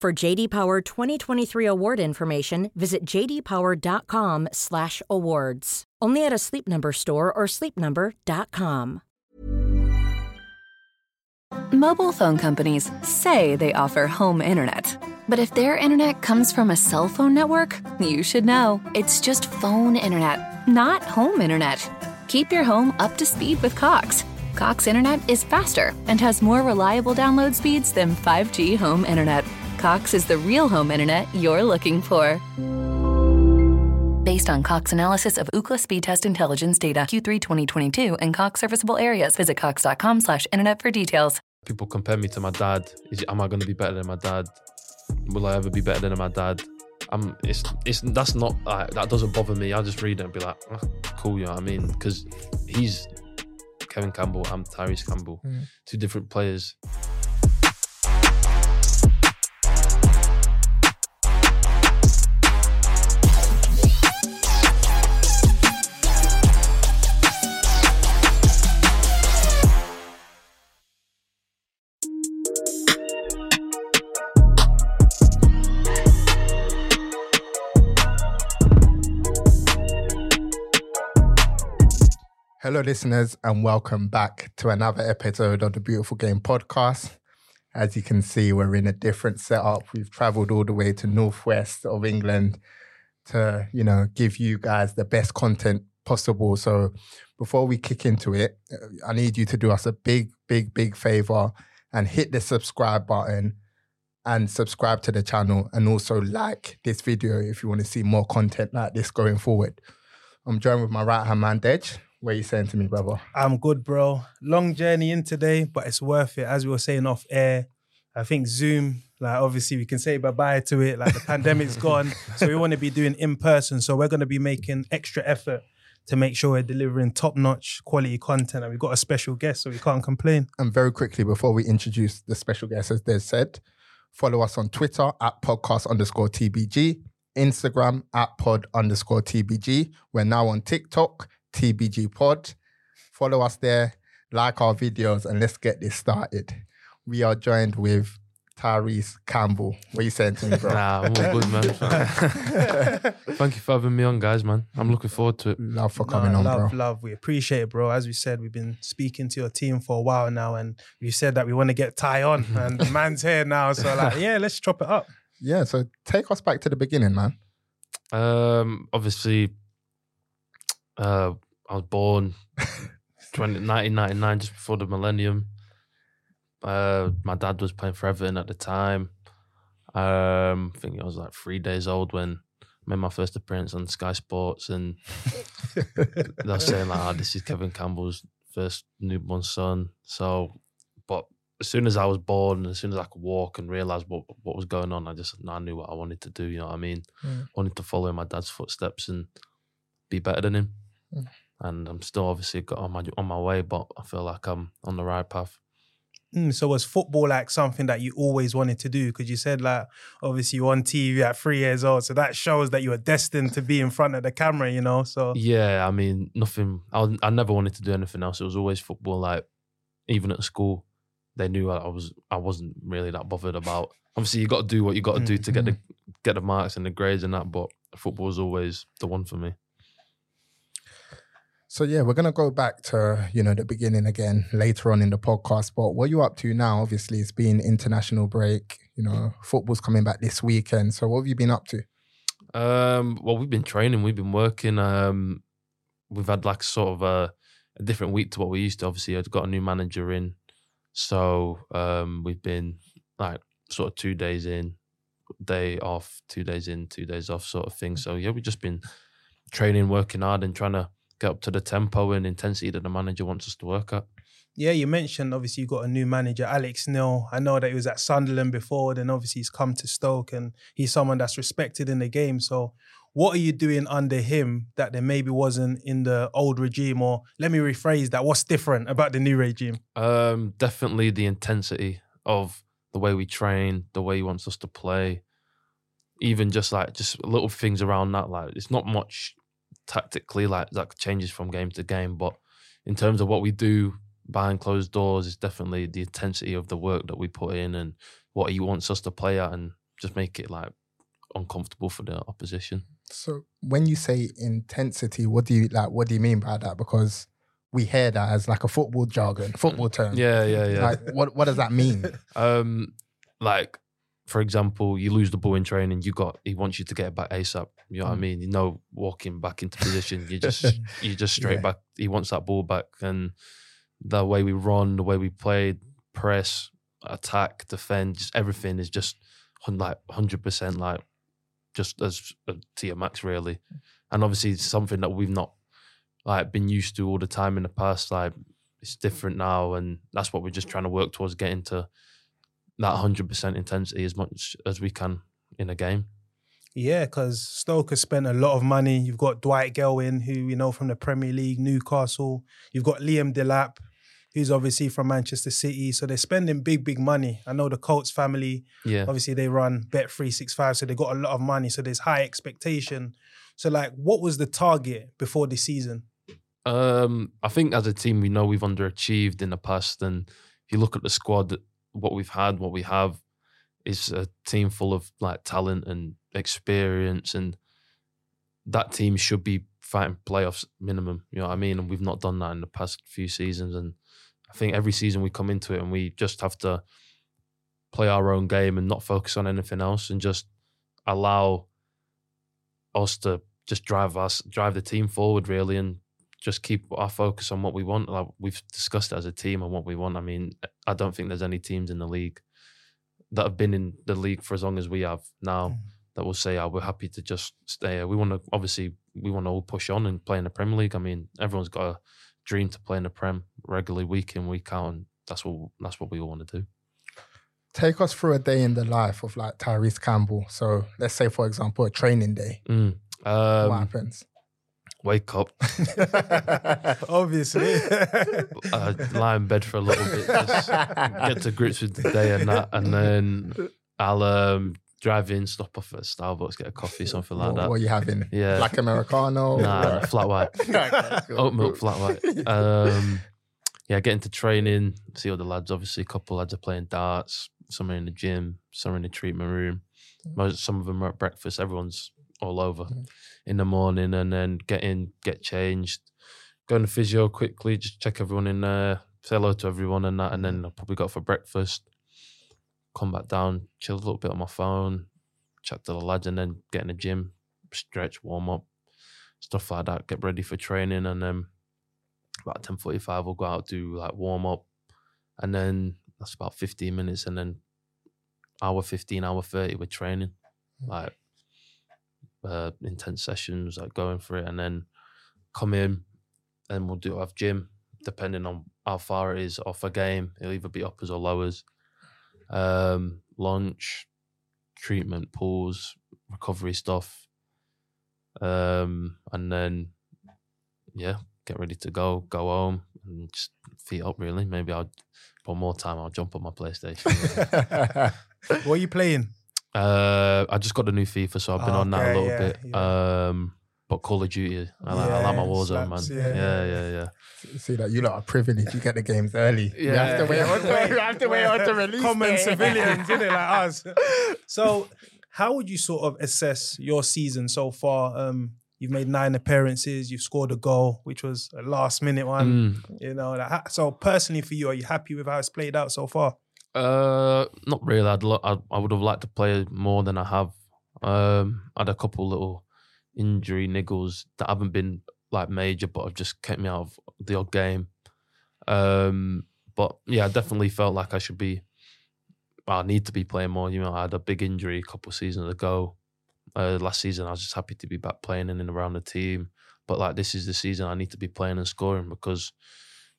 For JD Power 2023 award information, visit jdpower.com/awards. Only at a Sleep Number store or sleepnumber.com. Mobile phone companies say they offer home internet. But if their internet comes from a cell phone network, you should know. It's just phone internet, not home internet. Keep your home up to speed with Cox. Cox internet is faster and has more reliable download speeds than 5G home internet. Cox is the real home internet you're looking for. Based on Cox analysis of Ookla speed test intelligence data Q3 2022 and Cox serviceable areas, visit cox.com slash internet for details. People compare me to my dad. Is am I going to be better than my dad? Will I ever be better than my dad? I'm. It's. It's. That's not. Uh, that doesn't bother me. I just read it and be like, oh, cool. You know what I mean? Because he's Kevin Campbell. I'm Tyrese Campbell. Two different players. Hello, listeners, and welcome back to another episode of the Beautiful Game podcast. As you can see, we're in a different setup. We've traveled all the way to northwest of England to, you know, give you guys the best content possible. So, before we kick into it, uh, I need you to do us a big, big, big favor and hit the subscribe button and subscribe to the channel and also like this video if you want to see more content like this going forward. I'm joined with my right hand man, Dej. What are you saying to me, brother? I'm good, bro. Long journey in today, but it's worth it. As we were saying off air, I think Zoom, like obviously we can say bye bye to it. Like the pandemic's gone, so we want to be doing in person. So we're going to be making extra effort to make sure we're delivering top notch quality content. And we've got a special guest, so we can't complain. And very quickly, before we introduce the special guest, as Des said, follow us on Twitter at podcast underscore TBG, Instagram at pod underscore TBG. We're now on TikTok, TBG pod. Follow us there, like our videos, and let's get this started. We are joined with Tyrese Campbell. What are you saying to me, bro? Nah, I'm all good, man. Thank you for having me on, guys, man. I'm looking forward to it. Love for coming Nah, on, love, bro. love. We appreciate it, bro. As we said, we've been speaking to your team for a while now, and we said that we want to get Ty on, and the man's here now. So like, yeah, let's chop it up. Yeah, so take us back to the beginning, man. Um, obviously, uh, I was born 20, 1999, just before the millennium. Uh, my dad was playing for Everton at the time. Um, I think I was like three days old when I made my first appearance on Sky Sports, and they're saying like, "Oh, this is Kevin Campbell's first newborn son." So, but as soon as I was born, and as soon as I could walk and realize what what was going on, I just I knew what I wanted to do. You know what I mean? Mm. Wanted to follow in my dad's footsteps and be better than him. Mm. And I'm still obviously got on my on my way, but I feel like I'm on the right path. Mm, so was football like something that you always wanted to do? Because you said like obviously you were on TV at three years old, so that shows that you were destined to be in front of the camera, you know. So Yeah, I mean, nothing. I I never wanted to do anything else. It was always football. Like even at school, they knew I was. I wasn't really that bothered about. Obviously, you got to do what you got to do to get the get the marks and the grades and that. But football was always the one for me. So yeah, we're gonna go back to you know the beginning again later on in the podcast. But what are you up to now? Obviously, it's been international break. You know, football's coming back this weekend. So what have you been up to? Um, well, we've been training, we've been working. Um, we've had like sort of a, a different week to what we used to. Obviously, I've got a new manager in, so um, we've been like sort of two days in, day off, two days in, two days off, sort of thing. So yeah, we've just been training, working hard, and trying to get up to the tempo and intensity that the manager wants us to work at. Yeah, you mentioned obviously you got a new manager, Alex Neil. I know that he was at Sunderland before, then obviously he's come to Stoke and he's someone that's respected in the game. So what are you doing under him that there maybe wasn't in the old regime? Or let me rephrase that, what's different about the new regime? Um, definitely the intensity of the way we train, the way he wants us to play. Even just like just little things around that, like it's not much tactically like that changes from game to game, but in terms of what we do behind closed doors is definitely the intensity of the work that we put in and what he wants us to play at and just make it like uncomfortable for the opposition. So when you say intensity, what do you like? What do you mean by that? Because we hear that as like a football jargon, football term. Yeah, yeah, yeah. Like what what does that mean? Um, like for example, you lose the ball in training, you got he wants you to get it back ASAP. You know what I Mm. mean? You know, walking back into position, you just you just straight Yeah. back. He wants that ball back, and the way we run, the way we play, press, attack, defend, just everything is just like hundred percent like just as uh, to your max really. And obviously, it's something that we've not like been used to all the time in the past. Like it's different now, and that's what we're just trying to work towards getting to that hundred percent intensity as much as we can in a game. Yeah, because Stoke has spent a lot of money. You've got Dwight Gayle, who you know from the Premier League, Newcastle. You've got Liam Delap, who's obviously from Manchester City. So they're spending big, big money. I know the Coates family, Yeah, obviously they run Bet three six five, so they got a lot of money. So there's high expectation. So like, what was the target before the season? Um, I think as a team, we know we've underachieved in the past, and if you look at the squad, what we've had, what we have, is a team full of like talent and experience, and that team should be fighting playoffs minimum. You know what I mean? And we've not done that in the past few seasons, and I think every season we come into it and we just have to play our own game and not focus on anything else, and just allow us to just drive us drive the team forward really and just keep our focus on what we want. Like we've discussed it as a team and what we want. I mean, I don't think there's any teams in the league that have been in the league for as long as we have now Mm. that will say, "Oh, we're happy to just stay." here." We want to obviously we want to all push on and play in the Premier League. I mean, everyone's got a dream to play in the Prem regularly, week in week out, and that's what that's what we all want to do. Take us through a day in the life of like Tyrese Campbell. So let's say, for example, a training day. Mm. what Um, happens? Wake up, Obviously. uh, lie in bed for a little bit, just get to grips with the day and that, and then I'll um, drive in, stop off at Starbucks, get a coffee, something like what, that. what are you having? Yeah. Black Americano? Nah, flat white. Oat milk, flat white. Um, yeah, get into training, see all the lads. Obviously, a couple lads are playing darts. Some are in the gym. Some are in the treatment room. Most, some of them are at breakfast. Everyone's all over in the morning, and then get in, get changed, go to the physio quickly, just check everyone in there, say hello to everyone, and that, and then I'll probably go for breakfast. Come back down, chill a little bit on my phone, chat to the lads, and then get in the gym, stretch, warm up, stuff like that. Get ready for training, and then about ten forty five, we'll go out do like warm up, and then that's about fifteen minutes, and then hour fifteen, hour thirty, we're training, mm. like uh, intense sessions, like going for it, and then come in, and we'll do have gym depending on how far it is off a game. It'll either be uppers or lowers. Um, lunch, treatment, pause, recovery stuff, um, and then yeah, get ready to go, go home, and just feet up. Really, maybe I'll put more time. I'll jump on my PlayStation. what are you playing? Uh, I just got the new FIFA, so I've been on that a little yeah, bit. yeah. Um, but Call of Duty, I like, I like my Yeah, Warzone, man. Yeah, yeah. yeah, yeah. See that you lot are privileged. You get the games early. you have to Yeah. wait. on- you have to wait on to release. Common day. civilians, isn't it, like us? So, how would you sort of assess your season so far? Um, You've made nine appearances. You've scored a goal, which was a last minute one. Mm. You know, like, so personally for you, are you happy with how it's played out so far? Uh, not really. I'd lo- I, I would have liked to play more than I have. Um, I had a couple little injury niggles that haven't been like major, but have just kept me out of the odd game. Um, but yeah, I definitely felt like I should be. I need to be playing more. You know, I had a big injury a couple of seasons ago. Uh, last season, I was just happy to be back playing in and around the team. But like this is the season I need to be playing and scoring because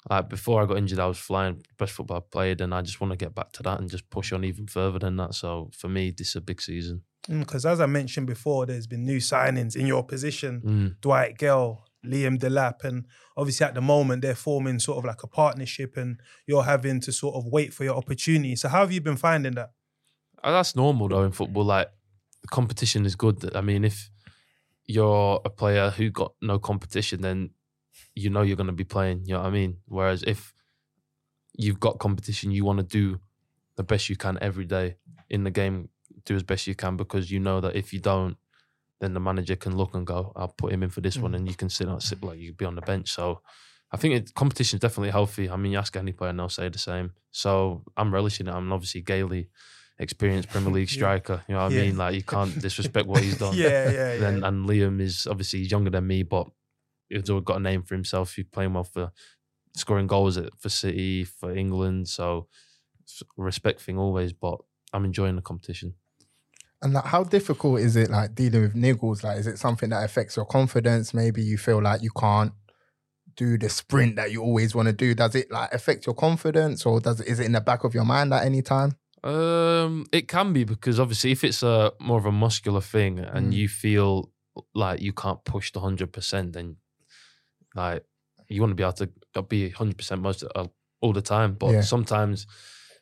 like before I got injured, I was flying best football I played, and I just want to get back to that and just push on even further than that. So for me, this is a big season. Because as I mentioned before, there's been new signings in your position. Mm. Dwight Gayle, Liam Delap, and obviously at the moment they're forming sort of like a partnership, and you're having to sort of wait for your opportunity. So how have you been finding that? Uh, That's normal though in football. Like the competition is good. I mean, if you're a player who got no competition, then you know you're going to be playing. You know what I mean? Whereas if you've got competition, you want to do the best you can every day in the game. Do as best you can because you know that if you don't, then the manager can look and go, "I'll put him in for this one," mm. and you can sit on sit like you could be on the bench. So. I think it, competition is definitely healthy. I mean, you ask any player and they'll say the same. So I'm relishing it. I'm obviously Gailey, experienced Premier League striker. You know what Yeah. I mean? Like you can't disrespect what he's done. Yeah, yeah, yeah. Then and Liam is obviously he's younger than me, but he's already got a name for himself. He's playing well for scoring goals at, for City, for England. So respect thing always, but I'm enjoying the competition. And like, how difficult is it like dealing with niggles? Like, is it something that affects your confidence? Maybe you feel like you can't do the sprint that you always want to do. Does it like affect your confidence, or does it is it in the back of your mind at any time? Um, it can be because obviously if it's a more of a muscular thing and Mm. you feel like you can't push the hundred percent, then like you want to be able to be hundred percent most uh, all the time. But Yeah. sometimes,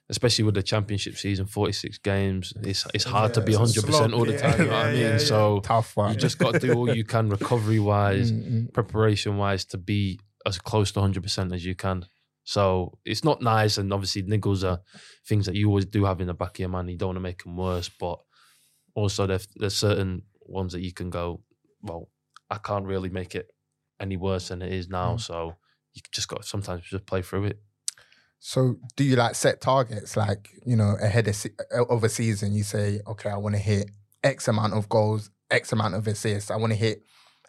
especially with the championship season, forty six games, it's it's hard to be a hundred percent all the time. You know yeah, what I mean? yeah, yeah. So Tough one. you just got to do all you can recovery wise, Mm, mm. preparation wise, to be as close to hundred percent as you can. So it's not nice, and obviously niggles are things that you always do have in the back of your mind. You don't want to make them worse, but also there's there's certain ones that you can go, well, I can't really make it any worse than it is now. Mm. So you just got to sometimes just play through it. So, do you like set targets, like you know, ahead of, se- of a season? You say, okay, I want to hit X amount of goals, X amount of assists. I want to hit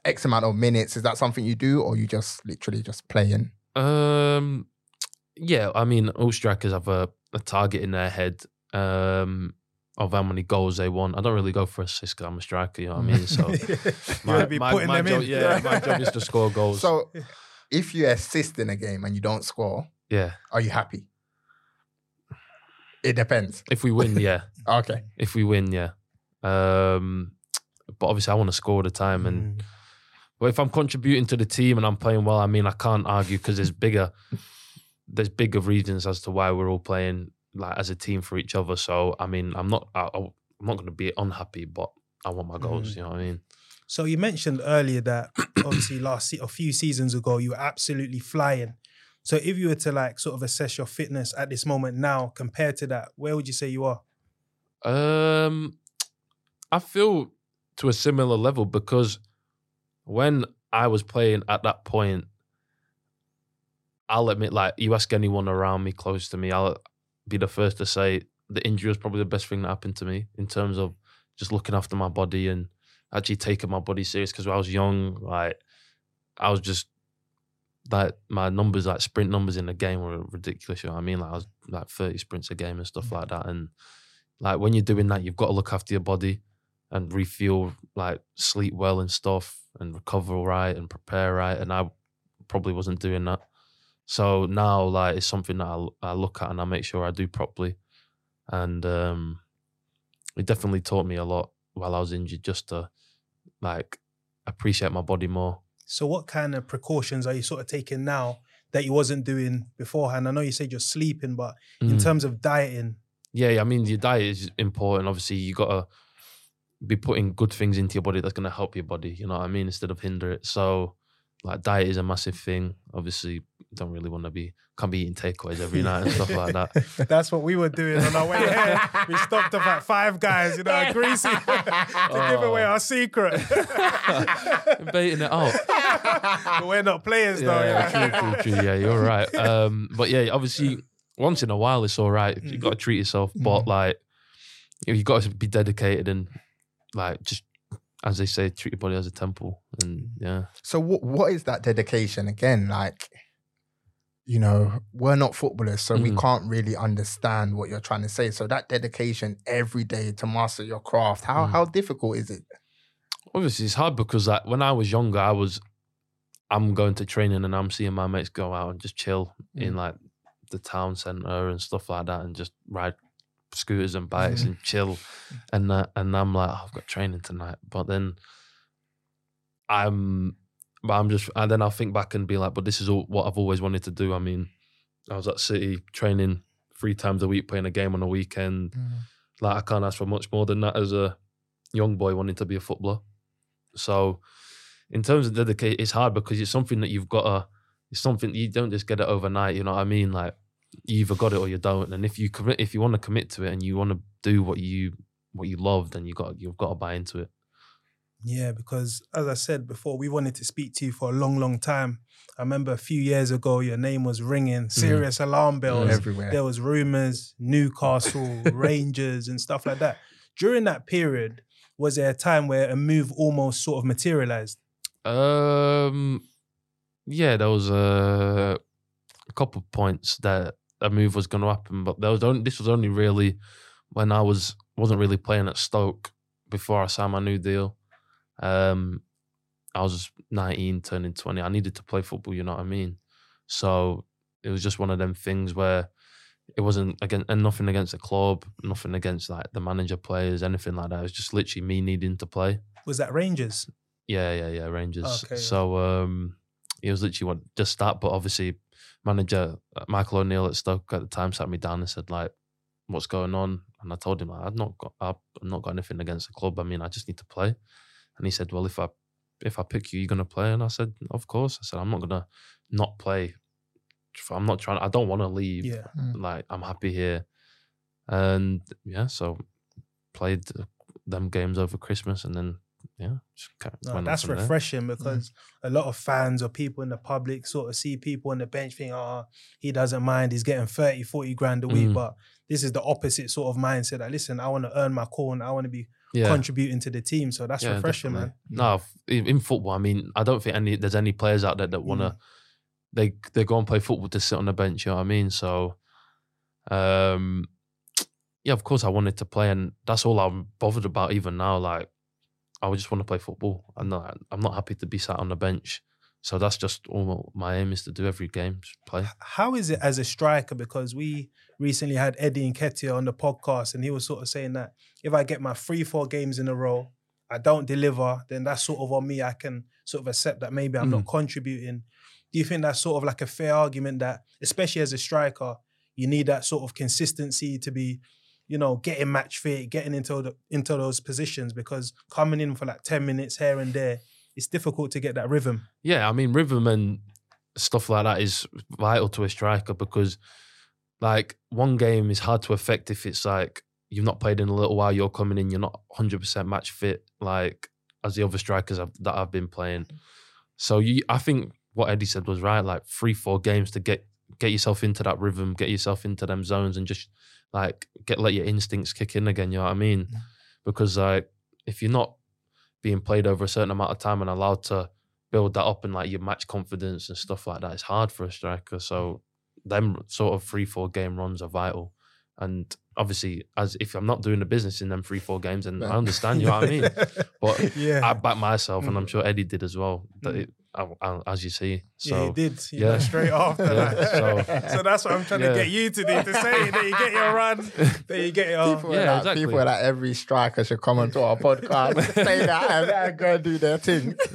X amount of minutes. Is that something you do, or you just literally just playing? Um, yeah, I mean, all strikers have a, a target in their head um, of how many goals they want. I don't really go for assists because I'm a striker. You know what I mean? So you want to be putting them job. Yeah, my job is to score goals. So, if you assist in a game and you don't score, yeah, are you happy? It depends. if we win, yeah. Okay. If we win, yeah. Um, but obviously, I want to score all the time, and Mm. but if I'm contributing to the team and I'm playing well, I mean, I can't argue because there's bigger, there's bigger reasons as to why we're all playing like as a team for each other. So I mean, I'm not, I, I'm not going to be unhappy, but I want my goals. Mm. You know what I mean? So you mentioned earlier that obviously last a few seasons ago you were absolutely flying. So if you were to like sort of assess your fitness at this moment now compared to that, where would you say you are? Um, I feel to a similar level because when I was playing at that point, I'll admit, like you ask anyone around me, close to me, I'll be the first to say the injury was probably the best thing that happened to me in terms of just looking after my body and actually taking my body serious. Because when I was young, like I was just like my numbers, like sprint numbers in the game were ridiculous. You know what I mean? Like I was like thirty sprints a game and stuff mm. like that, and like when you're doing that, you've got to look after your body and refuel, like sleep well and stuff, and recover right and prepare right. And I probably wasn't doing that. So now, like, it's something that I, I look at and I make sure I do properly. And um, it definitely taught me a lot while I was injured, just to like appreciate my body more. So what kind of precautions are you sort of taking now that you wasn't doing beforehand? I know you said you're sleeping, but in Mm. terms of dieting, Yeah, yeah, I mean, your diet is important. Obviously, you got to be putting good things into your body that's going to help your body, you know what I mean, instead of hinder it. So, like diet is a massive thing. Obviously, don't really want to be can't be eating takeaways every night and stuff like that. That's what we were doing on our way here. We stopped off at Five Guys, you know, greasy to give away Oh. our secret. Baiting it out. but we're not players though. Yeah, you know? true, true, true. Yeah, you're right. Um, but yeah, obviously, once in a while it's all right. You got to treat yourself, but like you, you got to be dedicated and like just as they say, treat your body as a temple. And yeah, So what what is that dedication again? Like, you know, we're not footballers, so we Mhm. can't really understand what you're trying to say. So that dedication every day to master your craft, how Mm. how difficult is it? obviously it's hard because like when I was younger, I was I'm going to training and I'm seeing my mates go out and just chill in like the town centre and stuff like that and just ride scooters and bikes and chill and uh, and I'm like oh, I've got training tonight but then I'm but I'm just and then I'll think back and be like but this is all what I've always wanted to do I mean I was at City training three times a week playing a game on a weekend mm. like I can't ask for much more than that as a young boy wanting to be a footballer so in terms of dedicate, it's hard because it's something that you've got to. It's something you don't just get it overnight. You know what I mean? Like you either got it or you don't. And if you commit, if you want to commit to it and you want to do what you what you love, then you got you've got to buy into it. Yeah, because as I said before, we wanted to speak to you for a long, long time. I remember a few years ago, your name was ringing, serious alarm bells. Everywhere. There was rumors, Newcastle, Rangers, and stuff like that. During that period, was there a time where a move almost sort of materialized? Um, yeah, there was a, a couple of points that a move was going to happen, but there was only this was only really when I was wasn't really playing at Stoke before I signed my new deal. Um, I was 19, turning 20. I needed to play football, you know what I mean? So it was just one of them things where it wasn't again and nothing against the club, nothing against like the manager players, anything like that. It was just literally me needing to play. Was that Rangers? Yeah, yeah, yeah, Rangers. Okay. So um, it was literally what just that, but obviously manager uh, Michael O'Neill at Stoke at the time sat me down and said like, "What's going on?" And I told him like, I've not got, I've not got anything against the club. I mean, I just need to play. And he said, "Well, if I if I pick you, you're gonna play." And I said, "Of course." I said, "I'm not gonna not play. I'm not trying. I don't want to leave. Yeah. Hmm. Like I'm happy here." And yeah, so played them games over Christmas, and then yeah, just ca- No, went that's from there. refreshing hmm. because a lot of fans or people in the public sort of see people on the bench think, oh, he doesn't mind, he's getting 30, 40 grand a week. Mm. But this is the opposite sort of mindset that, listen, I want to earn my corn, I want to be Yeah. contributing to the team. So that's Yeah, refreshing, definitely. man. No, in football, I mean, I don't think any there's any players out there that want to. They they go and play football to sit on the bench. You know what I mean? So, um, yeah, of course I wanted to play, and that's all I'm bothered about. Even now, like I would just want to play football. I'm not I'm not happy to be sat on the bench. So that's just all my aim is to do every game, play. How is it as a striker? Because we recently had Eddie Nketiah on the podcast, and he was sort of saying that if I get my three, four games in a row, I don't deliver, then that's sort of on me. I can sort of accept that maybe I'm not hmm. contributing. Do you think that's sort of like a fair argument that, especially as a striker, you need that sort of consistency to be, you know, getting match fit, getting into the, into those positions? Because coming in for like ten minutes here and there, it's difficult to get that rhythm. Yeah, I mean rhythm and stuff like that is vital to a striker because like one game is hard to affect if it's like you've not played in a little while, you're coming in, you're not 100% match fit like as the other strikers have, that I've been playing. So you, I think what Eddie said was right, like three, four games to get get yourself into that rhythm, get yourself into them zones, and just like get let your instincts kick in again. You know what I mean? Because like if you're not being played over a certain amount of time and allowed to build that up and like your match confidence and stuff like that is hard for a striker. So them sort of three, four game runs are vital. And obviously, as if I'm not doing the business in them three, four games, and I understand, you know what I mean. But Yeah. I back myself, and I'm mm. sure Eddie did as well. That mm. it, I, I- as you see, so yeah, he did. You yeah. straight after Yeah, that. so- So, that's what I'm trying Yeah. to get you to do to say that you get your run, that you get your. People, Yeah, are like, exactly. people are like every striker should come onto our podcast, say that, and, and go and do their thing.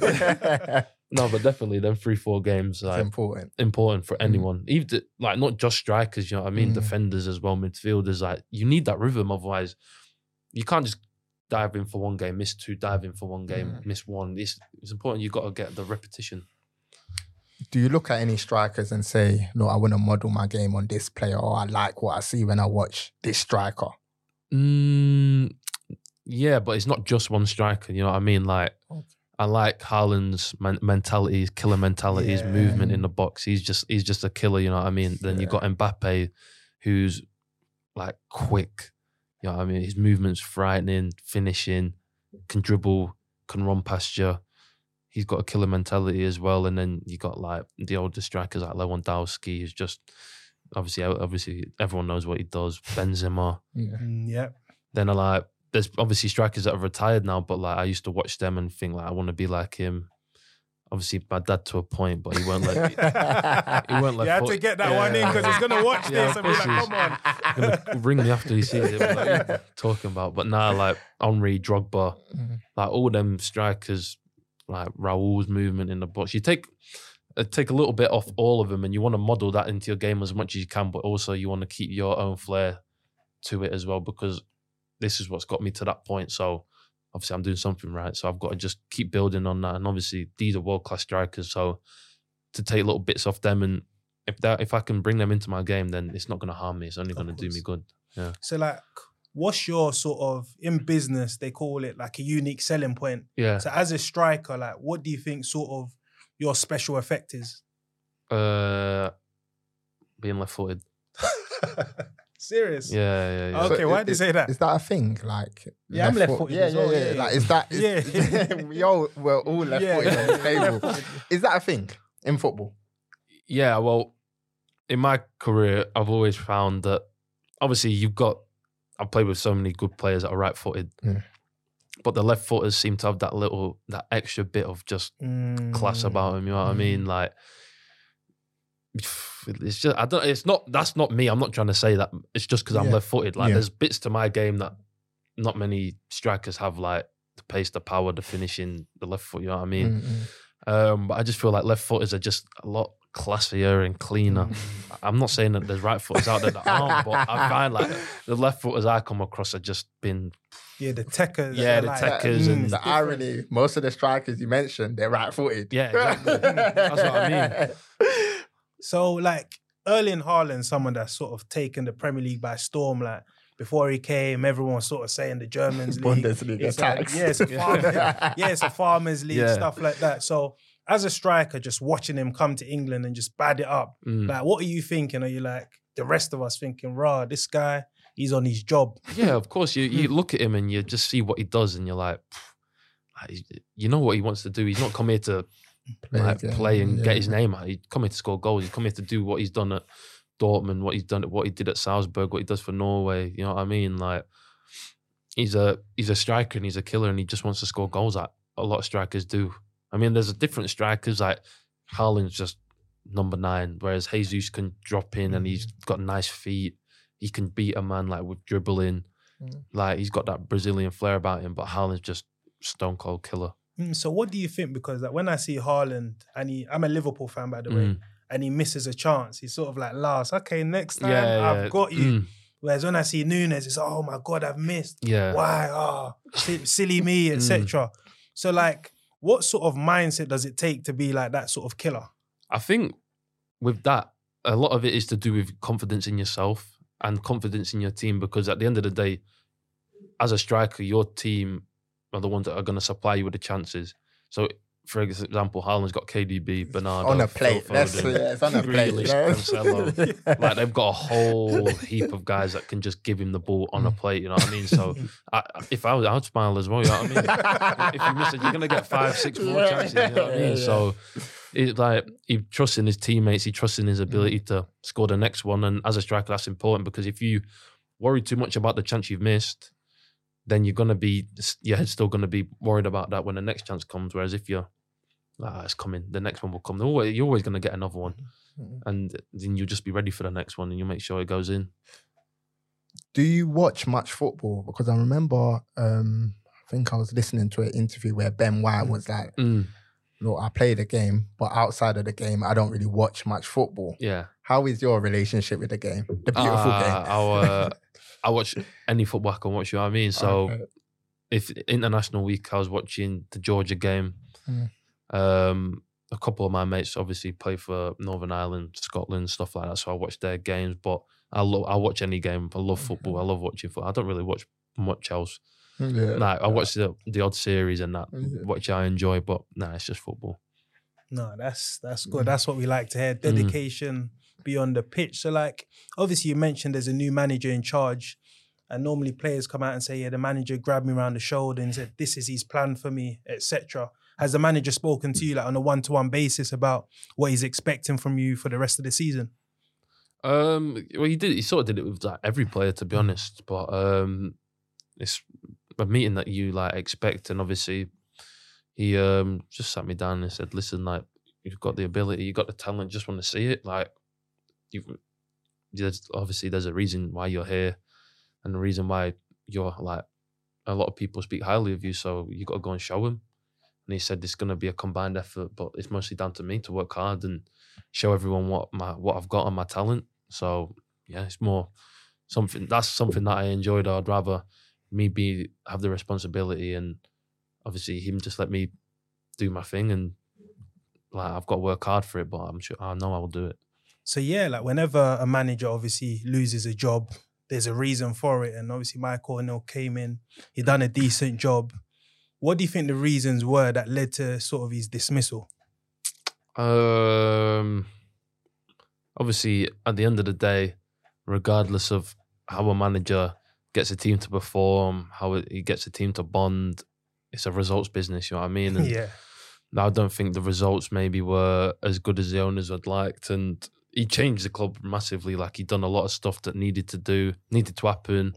no, but definitely them three, four games like important. important for anyone, even the- like not just strikers. You know what I mean? Mm. Defenders as well, midfielders. Like you need that rhythm, otherwise you can't just dive in for one game, miss two, dive in for one game, Mm. miss one. It's it's important. you've got to get the repetition. Do you look at any strikers and say, no, I want to model my game on this player, or I like what I see when I watch this striker? Mm, yeah, but it's not just one striker. You know what I mean? Like, I like Haaland's men- mentality, his killer mentality, his movement in the box. He's just he's just a killer. You know what I mean? Then you got Mbappe, who's like quick. You know what I mean? His movement's frightening, finishing, can dribble, can run past you. He's got a killer mentality as well. And then you got like the older strikers like Lewandowski, who's just obviously obviously everyone knows what he does. Benzema. Yeah. Mm, yeah. Then I like there's obviously strikers that are retired now, but like I used to watch them and think like I want to be like him. Obviously, my dad to a point, but he won't let he won't let. You had to get that Yeah. one in because he's gonna watch Yeah, this and be like, "Come on." gonna ring me after he sees it. Like, what you talking about, but now like Henry, Drogba, Mhm. like all them strikers, like Raul's movement in the box. You take uh, take a little bit off all of them, and you want to model that into your game as much as you can, but also you want to keep your own flair to it as well because this is what's got me to that point. So obviously I'm doing something right. So I've got to just keep building on that. And obviously these are world class strikers. So to take little bits off them and if that if I can bring them into my game, then it's not going to harm me. It's only going to do me good. Yeah. So like, what's your sort of in business? They call it like a unique selling point. Yeah. So as a striker, like, what do you think sort of your special effect is? Uh, being left footed. Serious? Yeah, yeah, yeah. Okay, why do you say that? Is that a thing? Like, Yeah, I'm left-footed Yeah, as yeah, well, yeah. yeah, yeah. Like, is that? Is, Yeah. we all we're all left Yeah. footed on the table. Is that a thing in football? Yeah, well, in my career, I've always found that obviously you've got I've played with so many good players that are right footed. Yeah. But the left footers seem to have that little that extra bit of just class Mm. about them, you know what I mean? Like it's just I don't it's not that's not me. I'm not trying to say that it's just because I'm Yeah. left footed. Like Yeah. there's bits to my game that not many strikers have like the pace, the power, the finishing, the left foot, you know what I mean? Mm, mm. Um, but I just feel like left footers are just a lot classier and cleaner. I'm not saying that there's right footers out there that aren't, but I find like the left footers I come across are just been Yeah, the techers. Yeah, the like, techers mm, and- the irony, most of the strikers you mentioned, they're right footed. Yeah, exactly. That's what I mean. So like Erling Haaland, someone that's sort of taken the Premier League by storm. Like before he came, everyone was sort of saying the Germans league. Bundesliga it's. Like, yeah, it's a farm, yeah, it's a farmers league, Yeah. stuff like that. So as a striker, just watching him come to England and just bad it up. mm. Like, what are you thinking? Are you like the rest of us thinking, rah, this guy, he's on his job. yeah, of course. You Hmm. you look at him and you just see what he does, and you're like, like, you know what he wants to do. He's not come here to Play like play and yeah. get his name out. He come here to score goals. He's come here to do what he's done at Dortmund, what he's done, what he did at Salzburg, what he does for Norway. You know what I mean? Like he's a he's a striker and he's a killer, and he just wants to score goals. Like a lot of strikers do. I mean, there's a different strikers like Haaland's just number nine, whereas Jesus can drop in and he's got nice feet. He can beat a man like with dribbling. Mm. Like he's got that Brazilian flair about him, but Haaland's just stone cold killer. Mm, So what do you think? Because like when I see Haaland, and he, I'm a Liverpool fan by the way, Mm. and he misses a chance, he's sort of like last. Okay, next time Yeah, I've yeah. got you. Mm. Whereas when I see Nunez, it's oh my god, I've missed. Yeah. Why? Oh, silly me, Mm. etc. So like, what sort of mindset does it take to be like that sort of killer? I think with that, a lot of it is to do with confidence in yourself and confidence in your team because at the end of the day, as a striker, your team are the ones that are going to supply you with the chances. So, for example, Haaland's got KDB, Bernardo, on a plate. That's yeah, it's on a plate. Grealish, yeah. Like they've got a whole heap of guys that can just give him the ball on a Mm. plate. You know what I mean? So, I, if I was, I'd smile as well. You know what I mean? if you miss it, you're gonna get five, six more chances. You know what I mean? Yeah. So, it's like he trusts in his teammates. He trusts in his ability Mm. to score the next one. And as a striker, that's important because if you worry too much about the chance you've missed, then you're gonna be your head's still gonna be worried about that when the next chance comes. Whereas if you're ah, it's coming, the next one will come. Always- You're always gonna get another one, Mm. and then you'll just be ready for the next one, and you'll make sure it goes in. Do you watch much football? Because I remember, um, I think I was listening to an interview where Ben White was like, Mm, "Look, I play the game, but outside of the game, I don't really watch much football." yeah, How is your relationship with the game, the beautiful Ah, game? Uh, I watch any football I can watch. You know what I mean? So. Okay. if international week I was watching the Georgia game, Mm. um, a couple of my mates obviously play for Northern Ireland, Scotland, stuff like that. So I watch their games, but I love I watch any game. I love football. I love watching football. I don't really watch much else. Yeah. Nah, I watch the the odd series and that, Yeah. which I enjoy. But nah, it's just football. No, that's that's good. That's what we like to hear. Dedication beyond the pitch. So, like, obviously, you mentioned there's a new manager in charge, and normally players come out and say, "Yeah, the manager grabbed me around the shoulder and said this is his plan for me, etc." Has the manager spoken to you like on a one-to-one basis about what he's expecting from you for the rest of the season? Um, well, he did. He sort of did it with like every player, to be honest. But um, it's a meeting that you like expect, and obviously, he um just sat me down and said, "Listen, like you've got the ability, you've got the talent. Just want to see it. Like you've there's obviously there's a reason why you're here, and the reason why you're like a lot of people speak highly of you. So you got to go and show them." And he said, "It's going to be a combined effort, but it's mostly down to me to work hard and." show everyone what my what I've got and my talent. So yeah, it's more something that's something that I enjoyed. I'd rather me be have the responsibility and obviously him just let me do my thing and like I've got to work hard for it, but I'm sure I know I will do it. So yeah, like whenever a manager obviously loses a job, there's a reason for it. And obviously Michael O'Neill came in, he done a decent job. What do you think the reasons were that led to sort of his dismissal? Um, obviously, at the end of the day, regardless of how a manager gets a team to perform, how he gets a team to bond, it's a results business. You know what I mean? And yeah. I don't think the results maybe were as good as the owners had liked, and he changed the club massively. Like he'd done a lot of stuff that needed to do, needed to happen.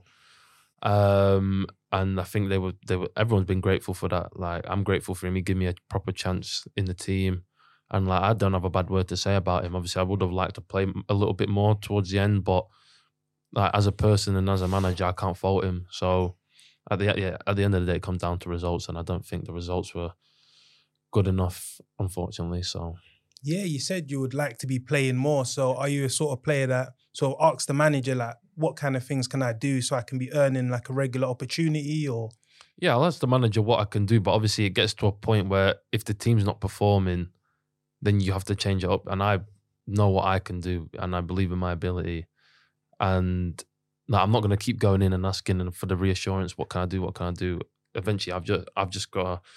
Um, and I think they were they were everyone's been grateful for that. Like I'm grateful for him. He gave me a proper chance in the team, and like I don't have a bad word to say about him. Obviously, I would have liked to play a little bit more towards the end, but like as a person and as a manager, I can't fault him. So at the yeah, at the end of the day, it comes down to results, and I don't think the results were good enough, unfortunately. So Yeah, you said you would like to be playing more. So are you a sort of player that sort of asks the manager like, what kind of things can I do so I can be earning like a regular opportunity or yeah, I'll ask the manager what I can do, but obviously it gets to a point where if the team's not performing, then you have to change it up. And I know what I can do, and I believe in my ability. And no, I'm not going to keep going in and asking for the reassurance. What can I do? What can I do? Eventually, I've just I've just got to.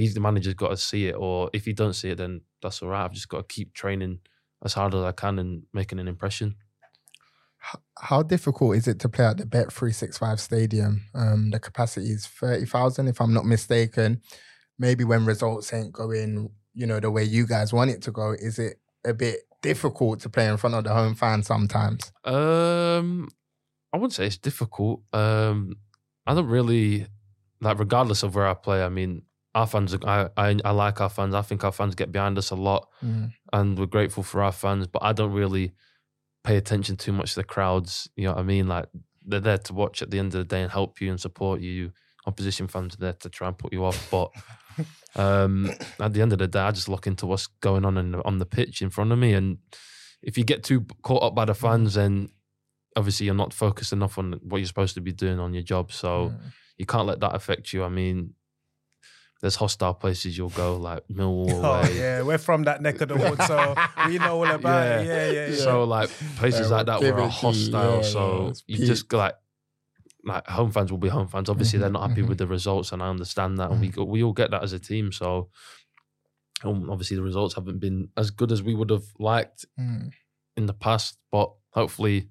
He's the manager's got to see it, or if he don't see it, then that's all right. I've just got to keep training as hard as I can and making an impression. How difficult is it to play at the Bet three six five stadium? Um, the capacity is thirty thousand, if I'm not mistaken. Maybe when results ain't going, you know, the way you guys want it to go, is it a bit difficult to play in front of the home fans sometimes? Um, I wouldn't say it's difficult. Um, I don't really like, regardless of where I play. I mean, our fans. are- I, I I like our fans. I think our fans get behind us a lot, Mm. and we're grateful for our fans. But I don't really pay attention too much to the crowds. You know what I mean? Like they're there to watch at the end of the day and help you and support you. Opposition fans are there to try and put you off, but. Um, at the end of the day, I just look into what's going on in, on the pitch in front of me, and if you get too caught up by the fans, then obviously you're not focused enough on what you're supposed to be doing on your job. So Mm. you can't let that affect you. I mean, there's hostile places you'll go, like Millwall. Oh away. yeah, we're from that neck of the woods, so we know all about it. Yeah, yeah, yeah. So like places Yeah, like that give were it hostile. Yeah, so yeah, you peak. just like like home fans will be home fans. Obviously, they're not happy mhm. with the results, and I understand that, and we go- we all get that as a team. So um, obviously, the results haven't been as good as we would have liked Mm. in the past. But hopefully,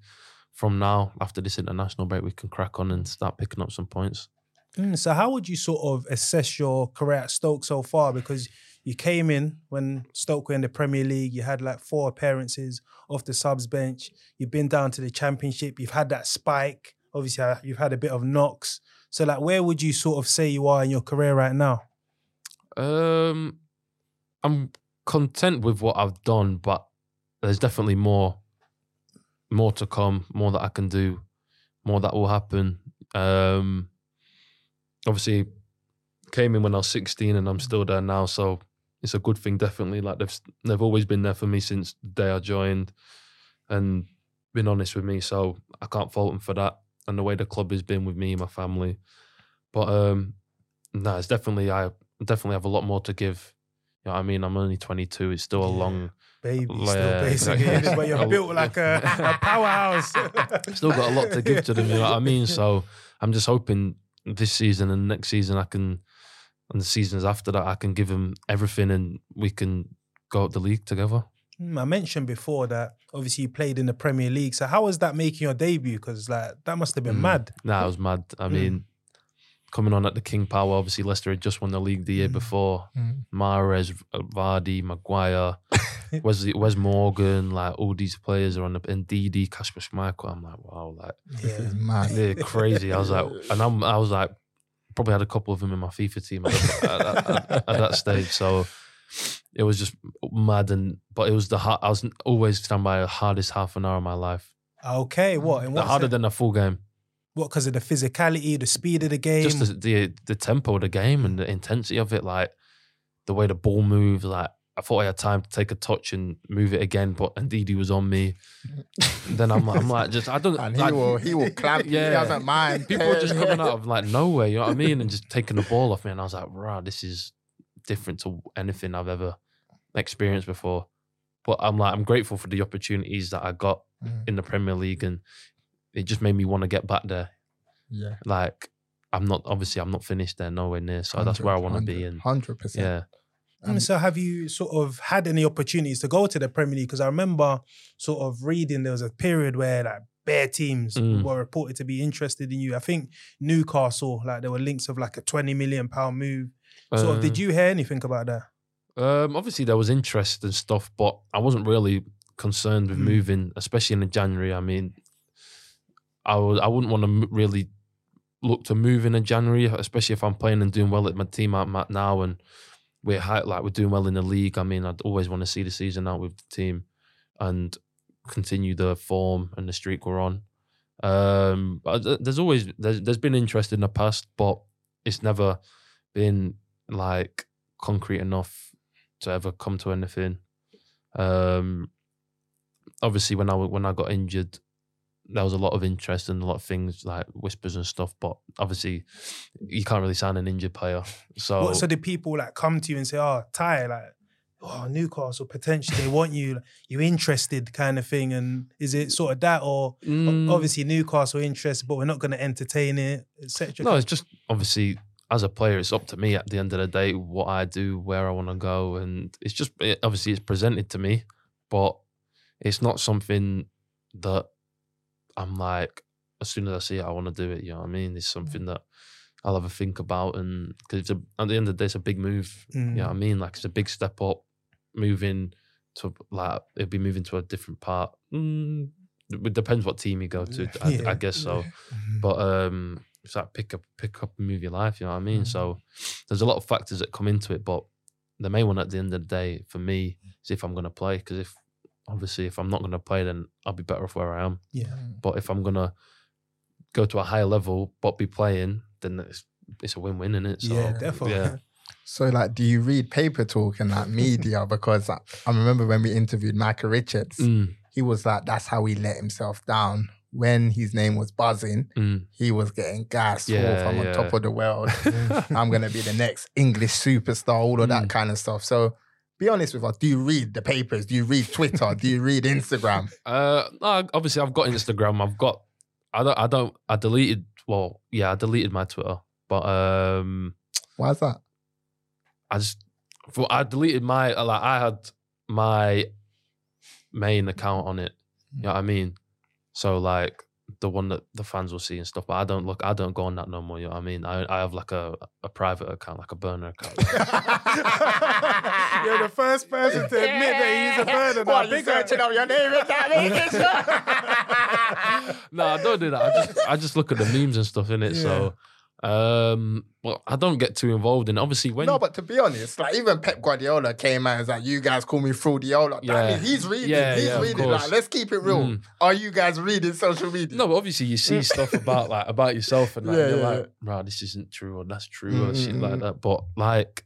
from now after this international break, we can crack on and start picking up some points. Mm, so how would you sort of assess your career at Stoke so far? Because you came in when Stoke were in the Premier League, you had like four appearances off the subs bench. You've been down to the Championship. You've had that spike. Obviously, uh, you've had a bit of knocks. So like, where would you sort of say you are in your career right now? Um, I'm content with what I've done, but there's definitely more, more to come, more that I can do, more that will happen. Um, obviously, came in when I was 16, and I'm still there now, so it's a good thing. Definitely, like they've they've always been there for me since the day I joined, and been honest with me, so I can't fault them for that. And the way the club has been with me and my family, but um, no, it's definitely I definitely have a lot more to give You know what I mean? I'm only 22. It's still a long. Baby, Like, still yeah, basically, exactly. but you're built like a, a powerhouse. Still got a lot to give to them. You know what I mean? So I'm just hoping this season and next season I can, and the seasons after that I can give him everything and we can go up the league together. Hmm, I mentioned before that obviously you played in the Premier League. So how was that making your debut? Because like that must have been Mm. mad. Nah, I was mad. I Mm. mean, coming on at the King Power, obviously Leicester had just won the league the year Mm. before. Mm. Mahrez, Vardy, Maguire, Wes, Wes Morgan, like all these players are on the Ndidi, Kasper Schmeichel. I'm like, wow, like Yeah. mad. they're crazy. I was like, and I'm, I was like, probably had a couple of them in my FIFA team at, at, at- at that stage. So it was just mad, and but it was the hard. I was always stand by the hardest half an hour of my life. Okay, what? What? harder than a full game. What? Because of the physicality, the speed of the game. just the, the the tempo of the game and the intensity of it, like the way the ball moves. Like I thought I had time to take a touch and move it again, but Ndidi was on me. then I'm, I'm like, just I don't. And he like, will he will clamp Yeah, He doesn't mind. people were just coming out of like nowhere. You know what I mean? And just taking the ball off me, and I was like, "Wow, this is different to anything I've ever experienced before." But I'm like, I'm grateful for the opportunities that I got Mm. in the Premier League, and it just made me want to get back there Yeah. like I'm not obviously I'm not finished there, nowhere near. So that's where I want to be. And Hundred percent. yeah, And so have you sort of had any opportunities to go to the Premier League? Because I remember sort of reading there was a period where like bare teams Mm. were reported to be interested in you. I think Newcastle, like there were links of like a 20 million pound move. So did Uh, you hear anything about that? Um, obviously there was interest and stuff, but I wasn't really concerned with Mm. moving, especially in January. I mean, I would I wouldn't want to really look to move in January, especially if I'm playing and doing well at my team I'm at now, and we're high, like we're doing well in the league. I mean, I'd always want to see the season out with the team and continue the form and the streak we're on. Um, there's always there's, there's been interest in the past, but it's never been like concrete enough to ever come to anything. Um, obviously, when I when I got injured, there was a lot of interest and a lot of things like whispers and stuff. But obviously, you can't really sign an injured player. So, What, so did people like come to you and say, "Oh, Ty, like, oh, Newcastle potentially they want you, like, you interested, kind of thing"? And is it sort of that, or Mm, obviously Newcastle interested, but we're not going to entertain it, etc. no, it's just obviously as a player, it's up to me at the end of the day what I do, where I want to go, and it's just it, obviously it's presented to me, but it's not something that I'm like as soon as I see it, I want to do it. You know what I mean? It's something that I'll ever think about, and because at the end of the day, it's a big move. You know what I mean? Like it's a big step up, moving to like it'd be moving to a different part. Mm, it depends what team you go to. I, Yeah. I guess so. Mhm. But um, it's like pick up, pick up and move your life. You know what I mean? So there's a lot of factors that come into it, but the main one at the end of the day for me is if I'm going to play. Because if obviously if I'm not going to play, then I'll be better off where I am. yeah. But if I'm going to go to a higher level but be playing, then it's it's a win-win, isn't it? So, yeah, definitely. Yeah. So, like, do you read paper talk and like media? Because I, I remember when we interviewed Michael Richards, Mm, he was like, that's how he let himself down. When his name was buzzing, mm. he was getting gas. Yeah, Yeah, I'm on top of the world. I'm gonna be the next English superstar. All of that Mm. kind of stuff. So, be honest with us. Do you read the papers? Do you read Twitter? do you read Instagram? Uh, no, obviously I've got Instagram. I've got. I don't. I don't. I deleted. Well, yeah, I deleted my Twitter, but um, Why's that? I just. I deleted my like. I had my main account on it. You know what I mean? So like the one that the fans will see and stuff. But I don't look. I don't go on that no more. You know what I mean? I I have like a a private account, like a burner account. You're the first person to admit that he's a burner. now. Big up. up your name? Is that no, I don't do that. I just I just look at the memes and stuff in it. So, um, well, I don't get too involved in. it. Obviously, when no, but to be honest, like even Pep Guardiola came out and was like, "You guys call me Fraudiola." Yeah. He's reading. Yeah, he's yeah, reading. Like, let's keep it real. Mm. Are you guys reading social media? no, but obviously you see stuff about like about yourself and like, Yeah, you're like, right, this isn't true or that's true or Mm, shit mm, like mm. that. But like,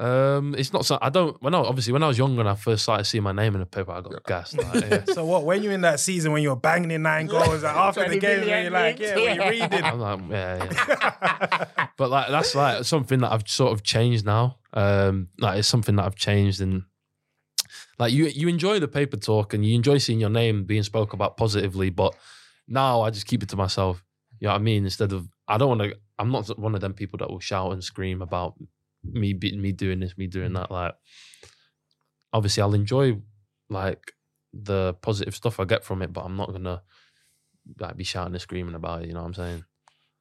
um, it's not. So, I don't. When I obviously when I was younger and I first started seeing my name in the paper, I got gassed. Like, yeah. So what? When you're in that season when you're banging in nine goals, like after the game, when you're like, yeah, when you're reading. I'm like, yeah, yeah. but like that's like something that I've sort of changed now. Um, like it's something that I've changed and like you you enjoy the paper talk and you enjoy seeing your name being spoke about positively, but now I just keep it to myself. You know what I mean? Instead of I don't want to. I'm not one of them people that will shout and scream about me be- me doing this, me doing that. Like obviously, I'll enjoy like the positive stuff I get from it, but I'm not gonna like be shouting and screaming about it. You know what I'm saying?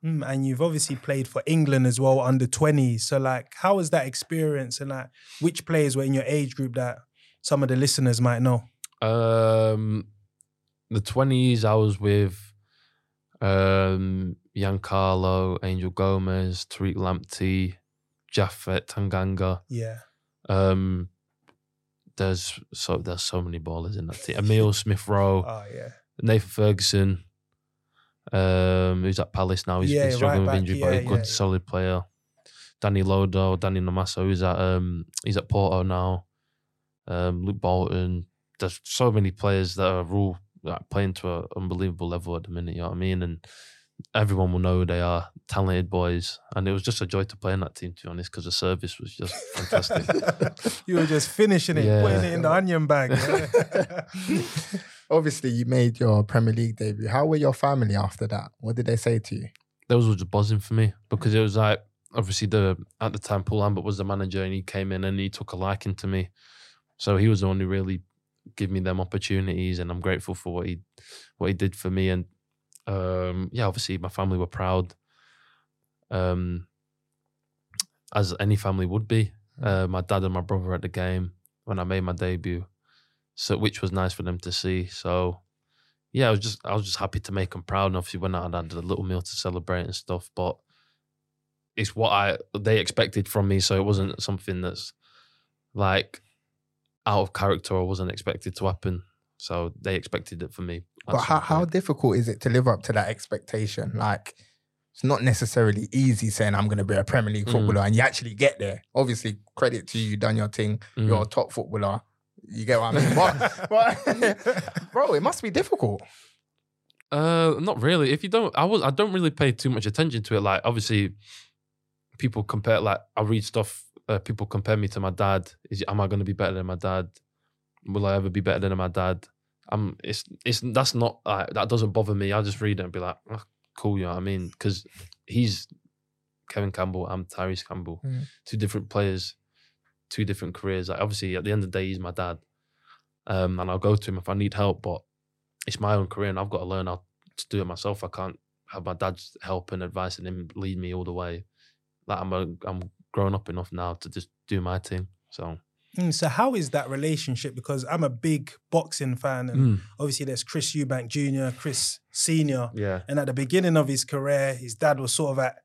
Mm, and you've obviously played for England as well, under 20s. So, like, how was that experience? And, like, which players were in your age group that some of the listeners might know? Um, the twenties, I was with um Giancarlo, Angel Gomes, Tariq Lamptey, Japhet Tanganga. Yeah. Um, there's so there's so many ballers in that team. Emile Smith Rowe, Oh, yeah. Nathan Ferguson. Um, who's at Palace now? He's Yeah, been struggling right with back. injury, but Yeah, a good, yeah. solid player. Danny Loader, Danny Namaso, who's at um, he's at Porto now. Um, Luke Bolton. There's so many players that are all like, playing to an unbelievable level at the minute. You know what I mean? And everyone will know who they are talented boys. And it was just a joy to play in that team, to be honest, because the service was just fantastic. you were just finishing it, Yeah. putting it in the onion bag. Obviously, you made your Premier League debut. How were your family after that? What did they say to you? those was just buzzing for me because it was like obviously the at the time Paul Lambert was the manager and he came in and he took a liking to me. So he was the one who really give me them opportunities and I'm grateful for what he what he did for me and um yeah obviously my family were proud um as any family would be uh, my dad and my brother were at the game when I made my debut so which was nice for them to see so yeah, I was just I was just happy to make them proud. And obviously, when I had a little meal to celebrate and stuff, but it's what I they expected from me, so it wasn't something that's like out of character or wasn't expected to happen. So they expected it for me. But how, how difficult is it to live up to that expectation? Like, it's not necessarily easy saying I'm going to be a Premier League Mm. footballer and you actually get there. Obviously, credit to you, you done your thing. Mm. You're a top footballer. You get what I mean? but, but- bro, it must be difficult. Uh, not really. If you don't, I was I don't really pay too much attention to it. Like obviously, people compare. Like I read stuff. Uh, people compare me to my dad. Is am I going to be better than my dad? Will I ever be better than my dad? Um, it's it's that's not like that doesn't bother me. I just read it and be like, "Oh, cool. You know what I mean? Because he's Kevin Campbell. I'm Tyrese Campbell. Mm. Two different players, two different careers. Like obviously, at the end of the day, he's my dad. Um, and I'll go to him if I need help, but it's my own career and I've got to learn how to do it myself. I can't have my dad's help and advice and him lead me all the way. Like I'm a, I'm grown up enough now to just do my thing. So Mm, so, how is that relationship? Because I'm a big boxing fan, and Mm. obviously there's Chris Eubank Jr., Chris Senior, yeah, and at the beginning of his career, his dad was sort of at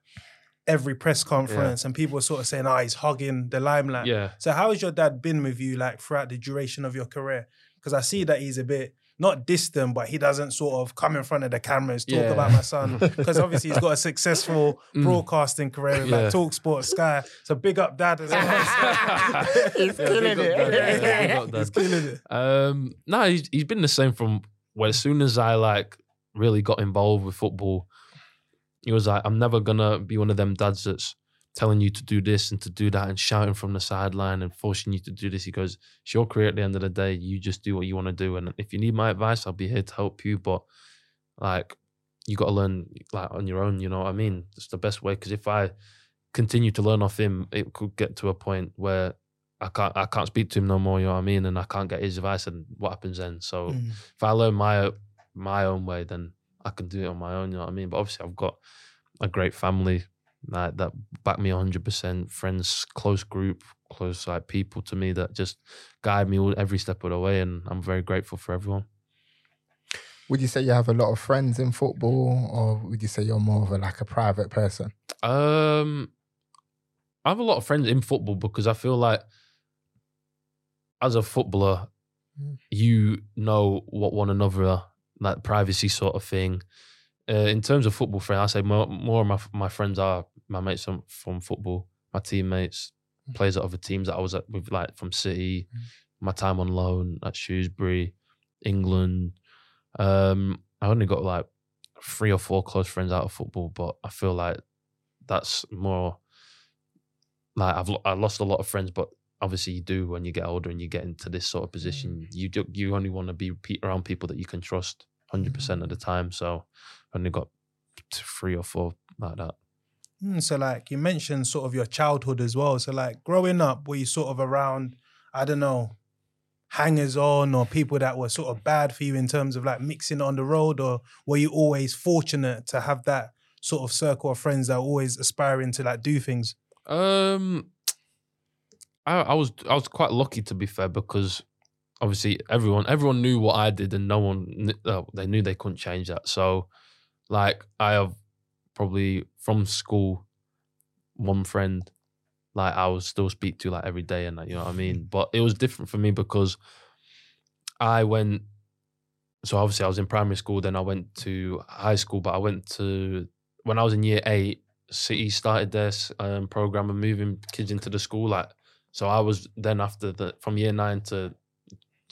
every press conference, and people were sort of saying, "Oh, he's hogging the limelight." yeah. So, how has your dad been with you, like throughout the duration of your career? Because I see that he's a bit not distant, but he doesn't sort of come in front of the cameras talk Yeah. about my son. Because obviously he's got a successful Mm. broadcasting career with Yeah. like Talk Sports, Sky. So big up, dad. As well. He's Yeah, killing it. dad, yeah, He's killing it. Um, no, he's he's been the same from well, as soon as I like really got involved with football. He was like, I'm never gonna be one of them dads that's telling you to do this and to do that and shouting from the sideline and forcing you to do this. He goes, It's your career at the end of the day. You just do what you want to do. And if you need my advice, I'll be here to help you. But like you gotta learn like on your own, you know what I mean? It's the best way. Cause if I continue to learn off him, it could get to a point where I can't I can't speak to him no more, you know what I mean? And I can't get his advice and what happens then. So Mm. if I learn my my own way, then I can do it on my own. You know what I mean? But obviously, I've got a great family like, that back me hundred percent. Friends, close group, close like people to me that just guide me all, every step of the way, and I'm very grateful for everyone. Would you say you have a lot of friends in football, or would you say you're more of a like a private person? Um, I have a lot of friends in football because I feel like as a footballer, Mm. you know what one another like privacy sort of thing. Uh, in terms of football friends, I say more, more of my my friends are my mates from, from football, my teammates, players at other teams that I was at with, like from City, my time on loan at Shrewsbury, England. Um, I only got like three or four close friends out of football, but I feel like that's more like I've I lost a lot of friends, but obviously you do when you get older and you get into this sort of position. You do you only want to be around people that you can trust hundred percent of the time. So only got three or four like that. Mm, so like you mentioned sort of your childhood as well. So like growing up, were you sort of around, I don't know, hangers on or people that were sort of bad for you in terms of like mixing on the road, or were you always fortunate to have that sort of circle of friends that are always aspiring to like do things? Um, I, I was I was quite lucky to be fair because obviously everyone everyone knew what I did and no one uh, they knew they couldn't change that. So, like I have probably from school one friend like I would still speak to like every day and that you know what I mean. But it was different for me because I went. So obviously I was in primary school, then I went to high school, but I went to when I was in year eight. City started their s- um, program of moving kids into the school. Like, so I was then after the from year nine to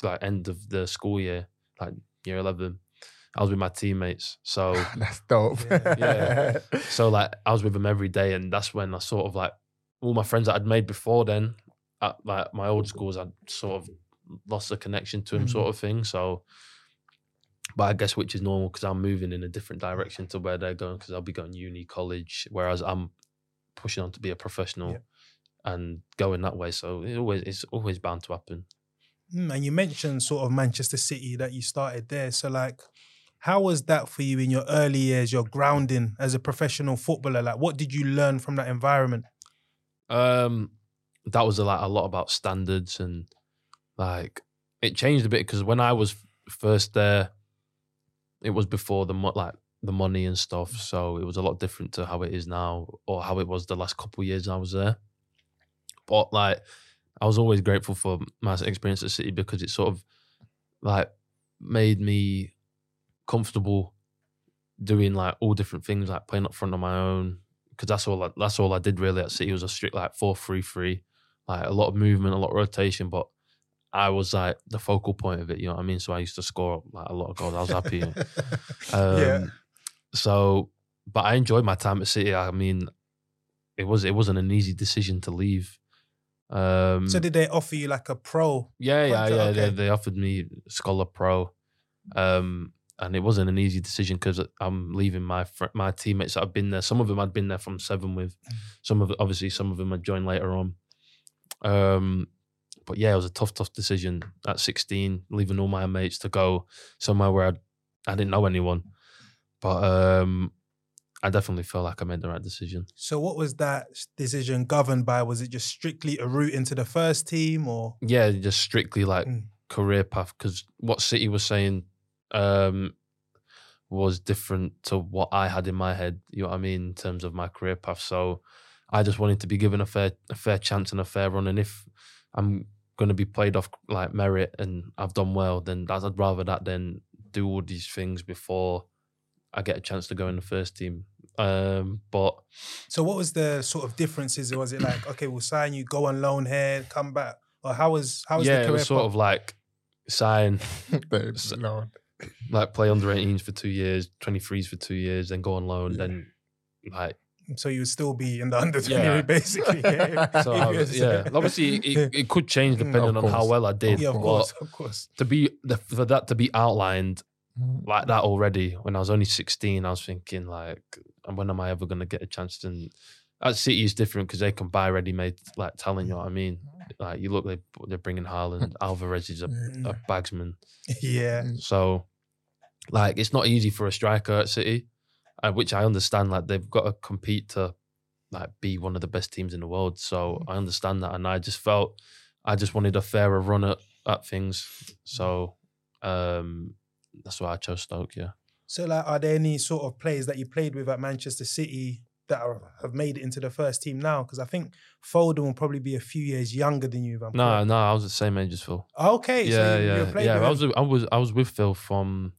like end of the school year, like year eleven, I was with my teammates. So That's dope. Yeah. so like I was with them every day, and that's when I sort of like all my friends that I'd made before then, at like my old schools, I'd sort of lost the connection to them, Mhm. sort of thing. So, but I guess which is normal because I'm moving in a different direction to where they're going because I'll be going uni, college, whereas I'm pushing on to be a professional Yeah. and going that way. So it always it's always bound to happen. Mm, and you mentioned sort of Manchester City that you started there. So like, how was that for you in your early years? Your grounding as a professional footballer. Like, what did you learn from that environment? Um, that was a, like a lot about standards and like it changed a bit because when I was first there, it was before the mo- like the money and stuff, so it was a lot different to how it is now or how it was the last couple of years I was there. But like, I was always grateful for my experience at City because it sort of like made me comfortable doing like all different things, like playing up front on my own. Because that's all. I, that's all I did really at City was a strict like four three three, like a lot of movement, a lot of rotation. But I was like the focal point of it. You know what I mean? So I used to score like a lot of goals. I was happy. Um, Yeah. So, but I enjoyed my time at City. I mean, it was it wasn't an easy decision to leave. Um, So did they offer you like a pro? yeah, yeah, Contract, yeah. okay. They, they offered me Scholar Pro, um, and it wasn't an easy decision because I'm leaving my fr- my teammates that have been there. Some of them I'd been there from seven with. Some of obviously some of them had joined later on. Um, but yeah, it was a tough, tough decision at 16, leaving all my mates to go somewhere where I'd, I didn't know anyone. But um, I definitely felt like I made the right decision. So what was that decision governed by? Was it just strictly a route into the first team, or Yeah, just strictly like Mm. career path because what City was saying um, was different to what I had in my head. You know what I mean in terms of my career path. So I just wanted to be given a fair a fair chance and a fair run. And if I'm going to be played off like merit and I've done well, then that's, I'd rather that than do all these things before I get a chance to go in the first team. Um, but so? What was the sort of differences? Was it like okay, we'll sign you, go on loan here, come back, or how was how was yeah, the it career was sort of like sign Babe, So- Lord. Like play under 18s for two years, 23s for two years, then go on loan, Yeah. then like so you would still be in the under twenty Yeah. basically. yeah. so If I you was- was- yeah. Obviously, it, it could change Mm, depending of on how well I did. yeah, of but course, of course. to be the, for that to be outlined like that already when I was only 16, I was thinking like, when am I ever going to get a chance? to at City is different because they can buy ready-made like talent. You know what I mean? Like you look, they they're bringing Haaland, Alvarez is a, a bagsman. Yeah, So, like, it's not easy for a striker at City, uh, which I understand. Like, they've got to compete to like be one of the best teams in the world. So I understand that, and I just felt I just wanted a fairer run at, at things. So um, that's why I chose Stoke. Yeah. So, like, are there any sort of players that you played with at Manchester City that are, have made it into the first team now? Because I think Foden will probably be a few years younger than you. If I'm No, correct. no, I was the same age as Phil. Okay, yeah, so you, yeah, you yeah. I was, I was, I was with Phil from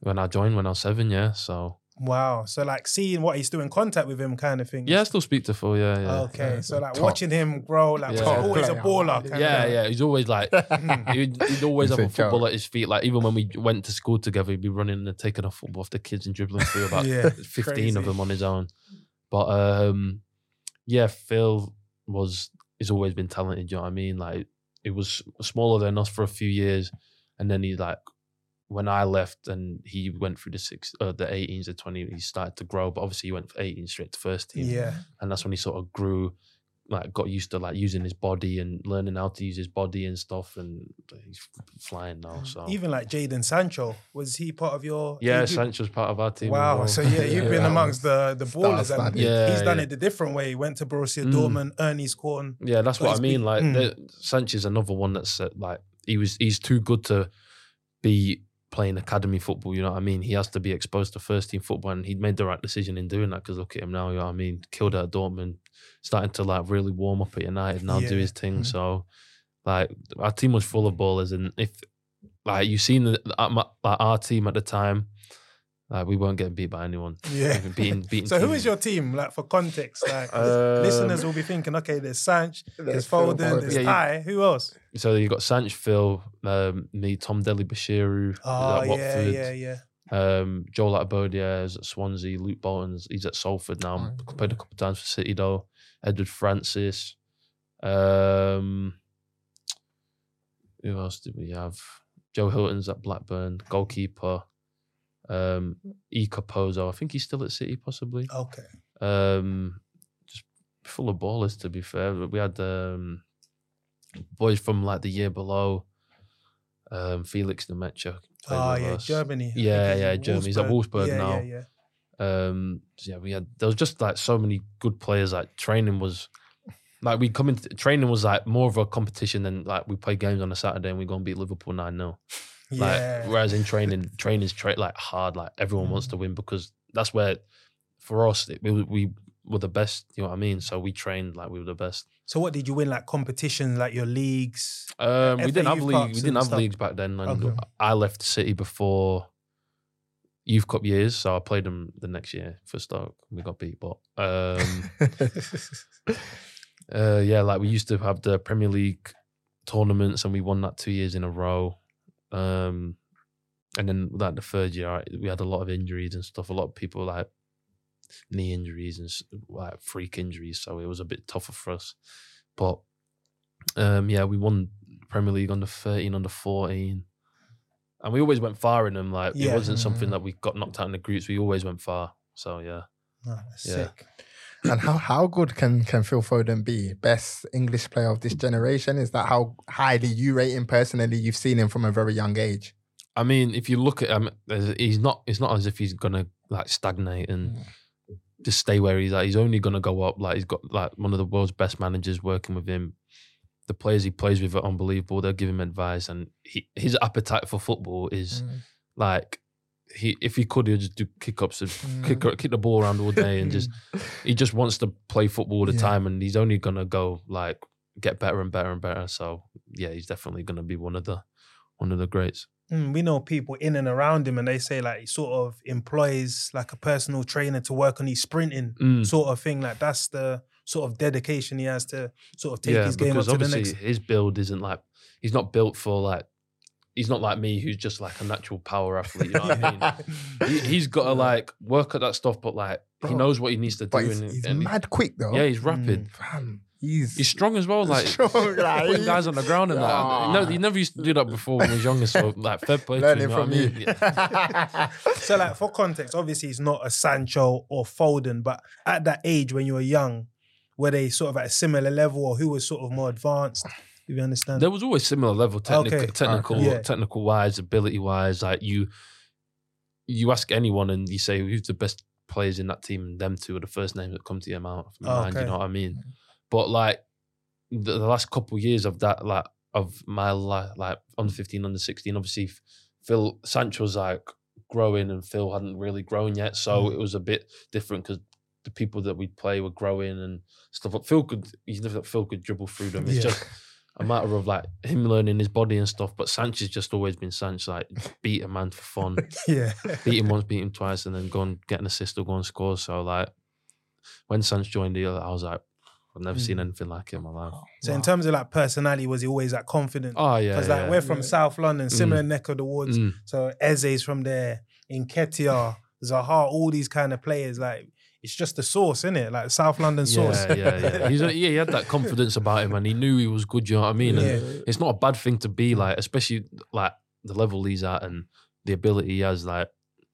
when I joined when I was seven. Yeah, so Wow. So, like, seeing what he's still in contact with him, kind of thing. yeah, I still speak to Phil. Yeah, yeah. Okay, Yeah, so like top- watching him grow, like Yeah. was always a baller. player. kind yeah, of thing? yeah. He's always like he'd, he'd always He's have a a football joke. at his feet. Like even when we went to school together, he'd be running and taking a football off the kids and dribbling through about Yeah, fifteen crazy. of them on his own. But um, yeah, Phil was he's always been talented. You know what I mean? Like it was smaller than us for a few years, and then he like when I left and he went through the six, uh, the 18s, the 20, he started to grow. But obviously, he went 18 straight to first team, Yeah. and that's when he sort of grew, like got used to like using his body and learning how to use his body and stuff. And he's flying now. So Even like Jadon Sancho, was he part of your? yeah, age group? Sancho's part of our team. Wow. well. So yeah, you've been Yeah. amongst the the ballers. Star-studded. Yeah, he's done yeah. it the different way. He went to Borussia Mm. Dortmund, Ernie Scorn. Yeah, that's what I mean. been- Like mm. the, Sancho's, another one that's uh, like he was. He's too good to be playing academy football. You know what I mean? He has to be exposed to first team football, and he made the right decision in doing that. Because look at him now. You know what I mean? Killed at Dortmund, starting to like really warm up at United now, do his thing. Mhm. So, like our team was full of ballers, and if like you seen the, at my, like our team at the time. Like we weren't getting beat by anyone. Yeah. Even beating, beating So who teams. your team? Like for context, like Um, listeners will be thinking, okay, there's Sanch, there's There's Foden, Foden. there's Yeah, Ty. Who else? So you got Sanch, Phil, um, me, Tom Dele-Bashiru Oh at yeah, yeah, yeah. Um, Joel Latibeaudiere is at Swansea. Luke Bolton's he's at Salford now. Oh, Played a couple of times for City though. Edward Francis. Um, who else did we have? Joe Hilton's at Blackburn. Goalkeeper. Um, E Capozo. I think he's still at City possibly. Okay. Um, just full of ballers to be fair. We had um, boys from like the year below. Um, Felix Nmecha. Oh yeah, us. Germany. Yeah, yeah, Germany. He's at Wolfsburg yeah, now. Yeah, yeah. Um, so yeah, we had there was just like so many good players. Like training was like we come into training was like more of a competition than like we play games on a Saturday and we go and beat Liverpool nine 0 Like yeah. whereas in training, training's tra- like hard. Like everyone wants Mm. to win because that's where for us it, we we were the best. You know what I mean? So we trained like we were the best. So what did you win? Like competitions, like your leagues? Um, we didn't have Youth league. We didn't have stuff? leagues back then, and Okay. I left City before youth cup years, so I played them the next year for Stoke. We got beat, but um, uh, yeah, like we used to have the Premier League tournaments, and we won that two years in a row. Um, and then like the third year, we had a lot of injuries and stuff. A lot of people like knee injuries and like freak injuries, so it was a bit tougher for us. But um, yeah, we won Premier League under thirteen, under fourteen, and we always went far in them. Like Yeah. it wasn't something Mm. that we got knocked out in the groups. We always went far. So yeah. That's Yeah. sick. And how, how good can, can Phil Foden be? Best English player of this generation? Is that how highly you rate him personally? You've seen him from a very young age. I mean, if you look at him, he's not. It's not as if he's gonna like stagnate and mm. just stay where he's at. He's only gonna go up. Like he's got like one of the world's best managers working with him. The players he plays with are unbelievable. They'll give him advice, and he, his appetite for football is mm. like he. If he could, he'll just do kick ups and kick kick the ball around all day, and just he just wants to play football all the Yeah. time, and he's only gonna go like get better and better and better. So yeah, he's definitely gonna be one of the one of the greats. Mm, we know people in and around him, and they say like he sort of employs like a personal trainer to work on his sprinting Mm. sort of thing. Like that's the sort of dedication he has to sort of take his game up to the obviously next. his build isn't like he's not built for like he's not like me who's just like a natural power athlete. You know what I mean? He, he's got to like work at that stuff, but like he knows what he needs to do. He's, and, he's and he- mad quick though. yeah, he's rapid. Mm, fam, he's He's strong as well. Like Strong, like, guys on the ground and that. No, he never used to do that before when he was younger. So like fair play to him. learning you know what from you. Yeah. So like for context, obviously he's not a Sancho or Foden, but at that age when you were young, were they sort of at a similar level, or who was sort of more advanced? If you understand. There was always similar level, technical, Okay. technical, Okay. Yeah. technical wise, ability wise. Like you, you ask anyone and you say who's the best players in that team, and them two are the first names that come to your mouth. Oh, mind, okay. You know what I mean? But like the, the last couple of years of that, like of my life, like under fifteen, under sixteen, obviously Phil Sancho's like growing, and Phil hadn't really grown yet, so Mm. it was a bit different because. The people that we'd play were growing and stuff. But Phil could, he's never Phil could dribble through them. It's Yeah. just a matter of like him learning his body and stuff. But Sancho's just always been Sancho, like beat a man for fun, yeah. beat him once, beat him twice, and then go and get an assist or go and score. So like when Sancho joined the, other, I was like, I've never seen Mm. anything like it in my life. So in terms of like personality, was he always that confident? Oh yeah, Because like yeah. we're from South London, similar neck of the woods. Mm. So Eze's from there, Nketiah, Zaha, all these kind of players. Like it's just the sauce, isn't it? Like South London sauce. Yeah, yeah, yeah. He's a, yeah, he had that confidence about him, and he knew he was good. You know what I mean? And Yeah. it's not a bad thing to be like, especially like the level he's at and the ability he has. Like,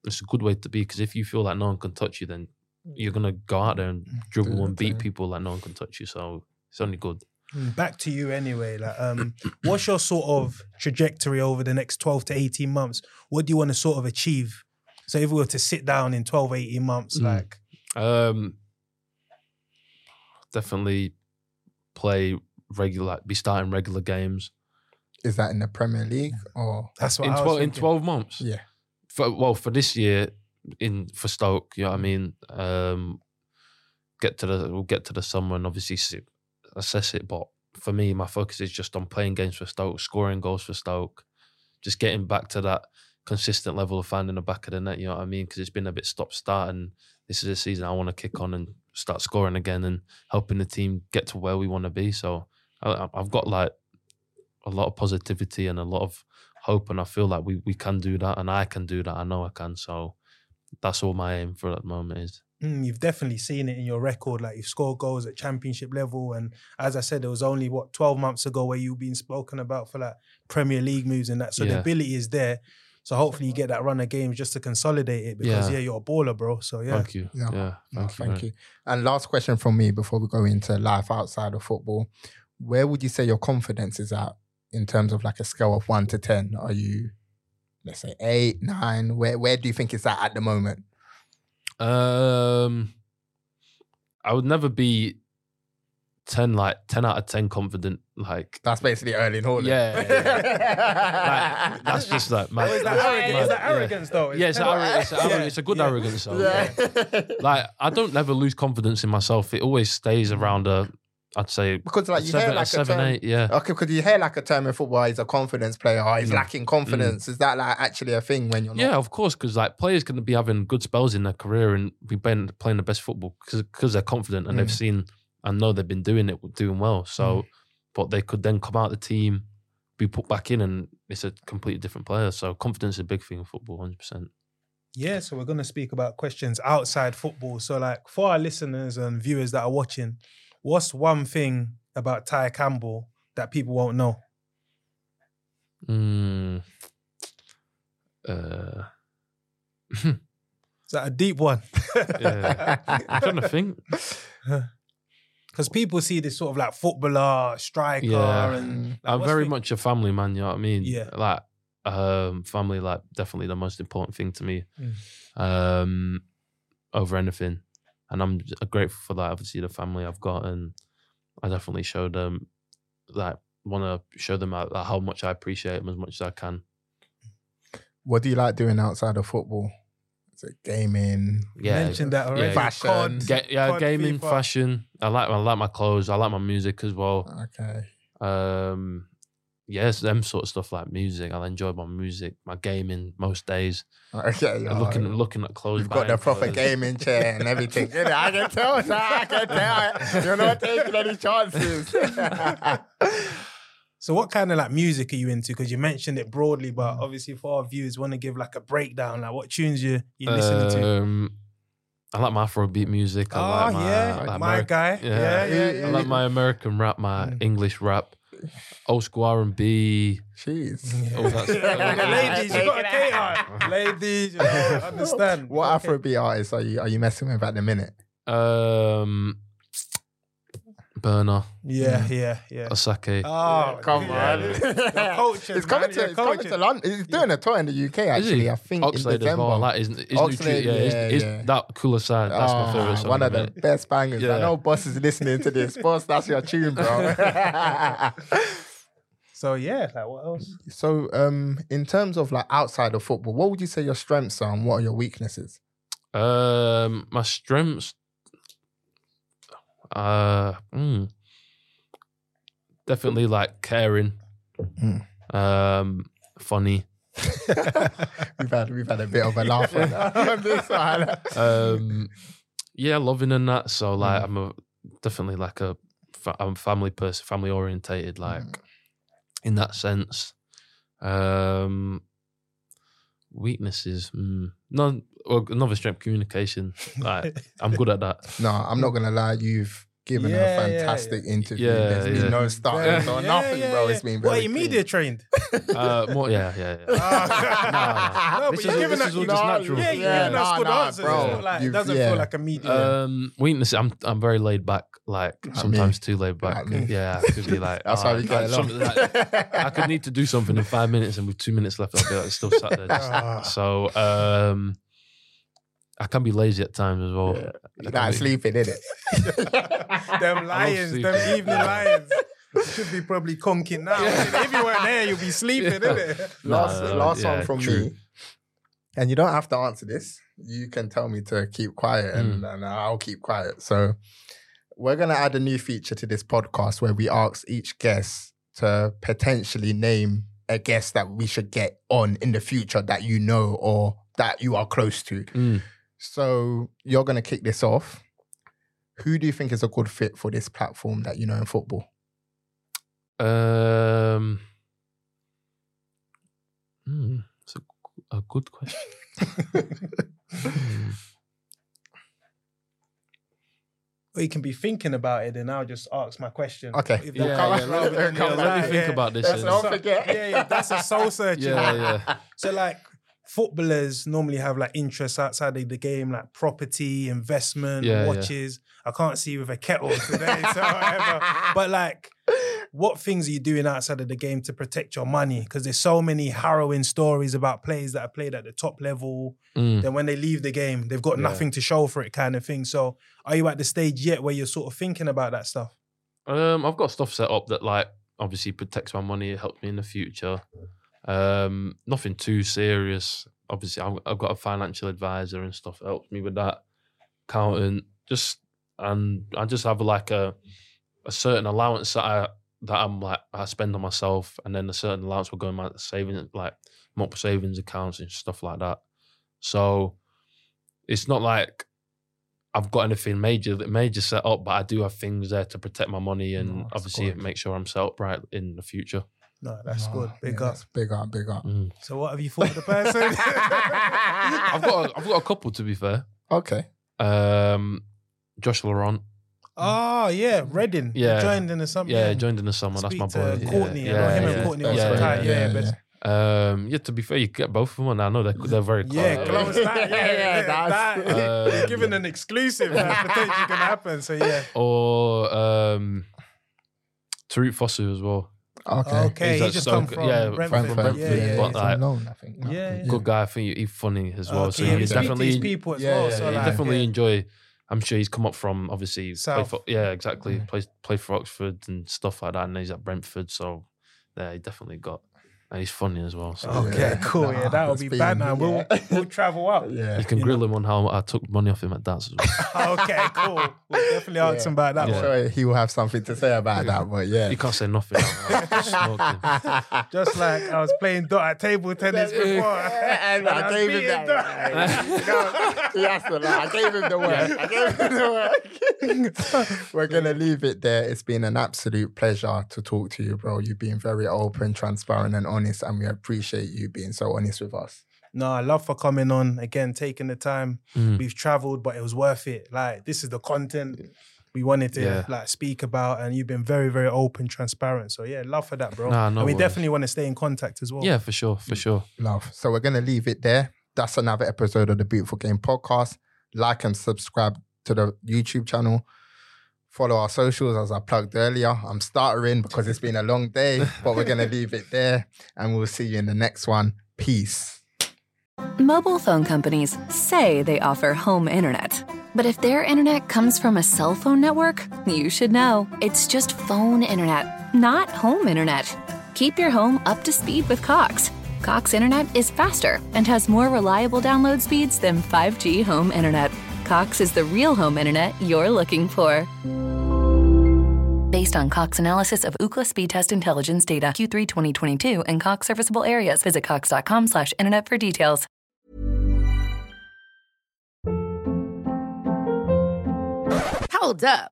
it's a good way to be because if you feel like no one can touch you, then you're gonna go out there and dribble Do and beat people like no one can touch you. So it's only good. Mm, Back to you anyway. Like, um, what's your sort of trajectory over the next 12 to 18 months? What do you want to sort of achieve? So if we were to sit down in 12, 18 months, Mm. like Um, definitely play regular, like, be starting regular games. Is that in the Premier League or that's what in I was twelve in twelve months. yeah? for well for this year in for Stoke, you know what I mean. Um, get to the we'll get to the summer and obviously see, assess it. But for me, my focus is just on playing games for Stoke, scoring goals for Stoke, just getting back to that consistent level of finding the back of the net. You know what I mean? Because it's been a bit stop start, and this is a season I want to kick on and start scoring again and helping the team get to where we want to be. So I, I've got like a lot of positivity and a lot of hope, and I feel like we we can do that, and I can do that. I know I can. So that's all my aim for that moment is. Mm, you've definitely seen it in your record. Like you've scored goals at championship level, and as I said, it was only what twelve months ago where you've been spoken about for like Premier League moves and that. So the ability is there. So hopefully you get that run of games just to consolidate it because Yeah. yeah, you're a baller, bro. So yeah, Thank you. Yeah. Yeah, No, thank, thank you. you. And last question from me before we go into life outside of football. Where would you say your confidence is at in terms of like a scale of one to 10? Are you, let's say, eight, nine? Where, where do you think it's at at the moment? Um, I would never be ten like ten out of ten confident. Like That's basically early in order. Yeah, like, that's just like my. Oh, is that, that's arrogant, my- is that yeah. arrogance though? Yeah, it's, an it's, an arrogant- it's a good Yeah. arrogance. Though, Yeah. like I don't never lose confidence in myself. It always stays around a, I'd say because like a you seven, hear like a, seven, term, eight. Yeah. Okay, because you hear like a term in football, he's a confidence player, or he's Mm. lacking confidence. Is that like actually a thing when you're not? Yeah, of course, because like players can be having good spells in their career and be playing, playing the best football because they're confident and they've Mm. seen and know they've been doing it, doing well. So, but they could then come out of the team, be put back in, and it's a completely different player. So, confidence is a big thing in football, hundred percent. Yeah, so we're going to speak about questions outside football. So, like for our listeners and viewers that are watching, what's one thing about Ty Campbell that people won't know? Mm. Uh, Is that a deep one? Yeah. I'm trying to think. Because people see this sort of like footballer, striker, Yeah. and like, I'm very the- much a family man. You know what I mean? Yeah. Like, um, family, like, definitely the most important thing to me, Mm. um, over anything. And I'm grateful for that. Obviously, the family I've got, and I definitely show them, like, want to show them how, how much I appreciate them as much as I can. What do you like doing outside of football? Is it gaming? Yeah, mentioned that already. Fashion. COD, Ga- yeah, COD, gaming, FIFA. fashion. I like, I like my clothes. I like my music as well. Okay. Um, yes, them sort of stuff like music. I enjoy my music, my gaming most days. Okay. Uh, looking looking at clothes. You've got the proper clothes. gaming chair and everything. You know, I can tell, sir. I can tell. You're not taking any chances. So, what kind of like music are you into? Because you mentioned it broadly, but obviously for our viewers, want to give like a breakdown. Like, what tunes you you listening to? Um, I like my Afrobeat music. I Oh like my, yeah, like my Ameri- guy. Yeah. Yeah, yeah, yeah. I like my American rap, my Mm. English rap, old school R and B. Jeez. Oh, that's- ladies, you got to cater. Ladies, you know, understand. What Okay. Afrobeat artists are you are you messing with at the minute? Um, Burner, Yeah, yeah, yeah. Asake. Oh, Come yeah. on. You're It's coming man. to it's coming to London. He's doing a tour in the UK actually. he? I think in Oxlade as December. well. Like his, his Oxlade, tune, yeah, his- yeah, his- yeah. that cooler side. That's my Ah, favorite song. One of in the minute. best bangers. I know Boss is listening to this. Boss, that's your tune, bro. So yeah, like what else? so, um, in terms of like outside of football, what would you say your strengths are and what are your weaknesses? Um, my strengths. Uh, mm, definitely like caring. Mm. Um, funny. we've had we've had a bit of a laugh on, on this one. Um, yeah, loving and that. So like, Mm. I'm a definitely like a fa- I'm family person, family orientated. Like Mm. in that sense. Um, weaknesses. Mm, Well, another strength, communication. Like I'm good at that. No, I'm not gonna lie. You've given Yeah, a yeah, fantastic interview. Yeah, There's been yeah. no stutters or nothing, yeah, bro. yeah. It's been very are you clean. media trained? Uh, more, yeah, yeah, yeah. Ah. Nah, No, This but you're giving us all just natural. Yeah, you're Yeah, nah, good nah, answers. bro. It's like, it doesn't yeah. feel like a media. Um, weakness. I'm I'm very laid back. Like sometimes too laid back. Like me. yeah, I could be like. That's how we get along. I could need to do something in five minutes, and with two minutes left, I'll be like still sat there. Ah. so um, I can be lazy at times as well. I You're can not be- sleeping, innit? them lions, them evening lions. You should be probably conking now. If you weren't there, you'd be sleeping, innit? last Nah, last yeah, one from true. me. And you don't have to answer this. You can tell me to keep quiet and, and I'll keep quiet. So we're gonna add a new feature to this podcast where we ask each guest to potentially name a guest that we should get on in the future that you know or that you are close to. Mm. So you're gonna kick this off. Who do you think is a good fit for this platform that you know in football? Um, hmm, it's a, a good question. Hmm. Or you can be thinking about it, and I'll just ask my question. Okay. If Yeah, that yeah, let- rather than come let me other, think about this That's a Don't so- forget. Yeah, yeah, that's a soul searching. Yeah, yeah. So like footballers normally have like interests outside of the game, like property, investment, Yeah, yeah. watches. I can't see you with a kettle today, so whatever. But like, what things are you doing outside of the game to protect your money? Because there's so many harrowing stories about players that have played at the top level. Mm. Then when they leave the game, they've got Yeah. nothing to show for it, kind of thing. So, are you at the stage yet where you're sort of thinking about that stuff? Um, I've got stuff set up that like obviously protects my money, it helps me in the future. Um, nothing too serious. Obviously, I've, I've got a financial advisor and stuff that helps me with that. Accountant, just and I just have like a a certain allowance that I that I'm like I spend on myself, and then a certain allowance will go in my savings like mock savings accounts and stuff like that. So it's not like I've got anything major major set up, but I do have things there to protect my money and No, obviously make sure I'm set up right in the future. No, that's Oh, good. Big yeah, up. that's Big up, big up. Mm. So, what have you thought of the person? I've got a, I've got a couple to be fair. Okay. Um, Josh Laurent, Oh yeah, Reading. He Yeah. joined in the summer. yeah, joined in the summer. That's Speak my to boy. Courtney. I yeah, know him yeah, and Courtney yeah, was yeah, tight. yeah. Yeah, but Um, yeah, to be fair, you get both of them, and I know they're they're very close. yeah, close. That, yeah, Yeah, yeah, that's- that. Um, You're giving an exclusive that's potentially gonna happen. So yeah. Or um, Tariqe Fosu as well. Okay. Okay, He's he just Stoke- come from yeah, Brentford. from Brentford, Yeah, yeah, yeah, yeah, but like- on loan, I think. no? Yeah, yeah. Good guy. I think he's funny as oh, well. Okay, so yeah, you we speak to definitely his people as yeah, well. so yeah, like, definitely yeah. enjoy. I'm sure he's come up from obviously South. for, yeah, exactly. Play play for Oxford and stuff like that, and he's at Brentford, so yeah, he definitely got. And he's funny as well. So oh, Okay, Yeah. cool. Yeah, that'll be been- bad now. We'll yeah. we'll travel up. Yeah. you can you grill him on how I took money off him at dance as well. okay, cool. We'll definitely ask him about that I'm sure he will have something to say about that, but yeah. you can't say nothing. Just like I was playing dot at table tennis before. and And I was gave him beating that. No, he has to lie. I gave him the work. I gave him the work. We're gonna leave it there. It's been an absolute pleasure to talk to you, bro. You've been very open, transparent, and honest, and we appreciate you being so honest with us. No, I love for coming on again, taking the time. Mm. We've traveled, but it was worth it. Like this is the content we wanted to Yeah. like speak about, and you've been very, very open, transparent. So yeah, love for that, bro. Nah, no and we worries. definitely want to stay in contact as well. Yeah, for sure, for sure. Love. So we're gonna leave it there. That's another episode of the Beautiful Game Podcast. Like and subscribe to the YouTube channel. Follow our socials as I plugged earlier. I'm stuttering because it's been a long day, but we're gonna leave it there and we'll see you in the next one. Peace. Mobile phone companies say they offer home internet. But if their internet comes from a cell phone network, You should know. it's just phone internet. Not home internet. Keep your home up to speed with Cox. Cox internet is faster and has more reliable download speeds than 5G home internet. Cox is the real home internet you're looking for. Based on Cox analysis of Ookla speed test intelligence data Q3 2022 and Cox serviceable areas, visit cox.com/internet for details. Hold up.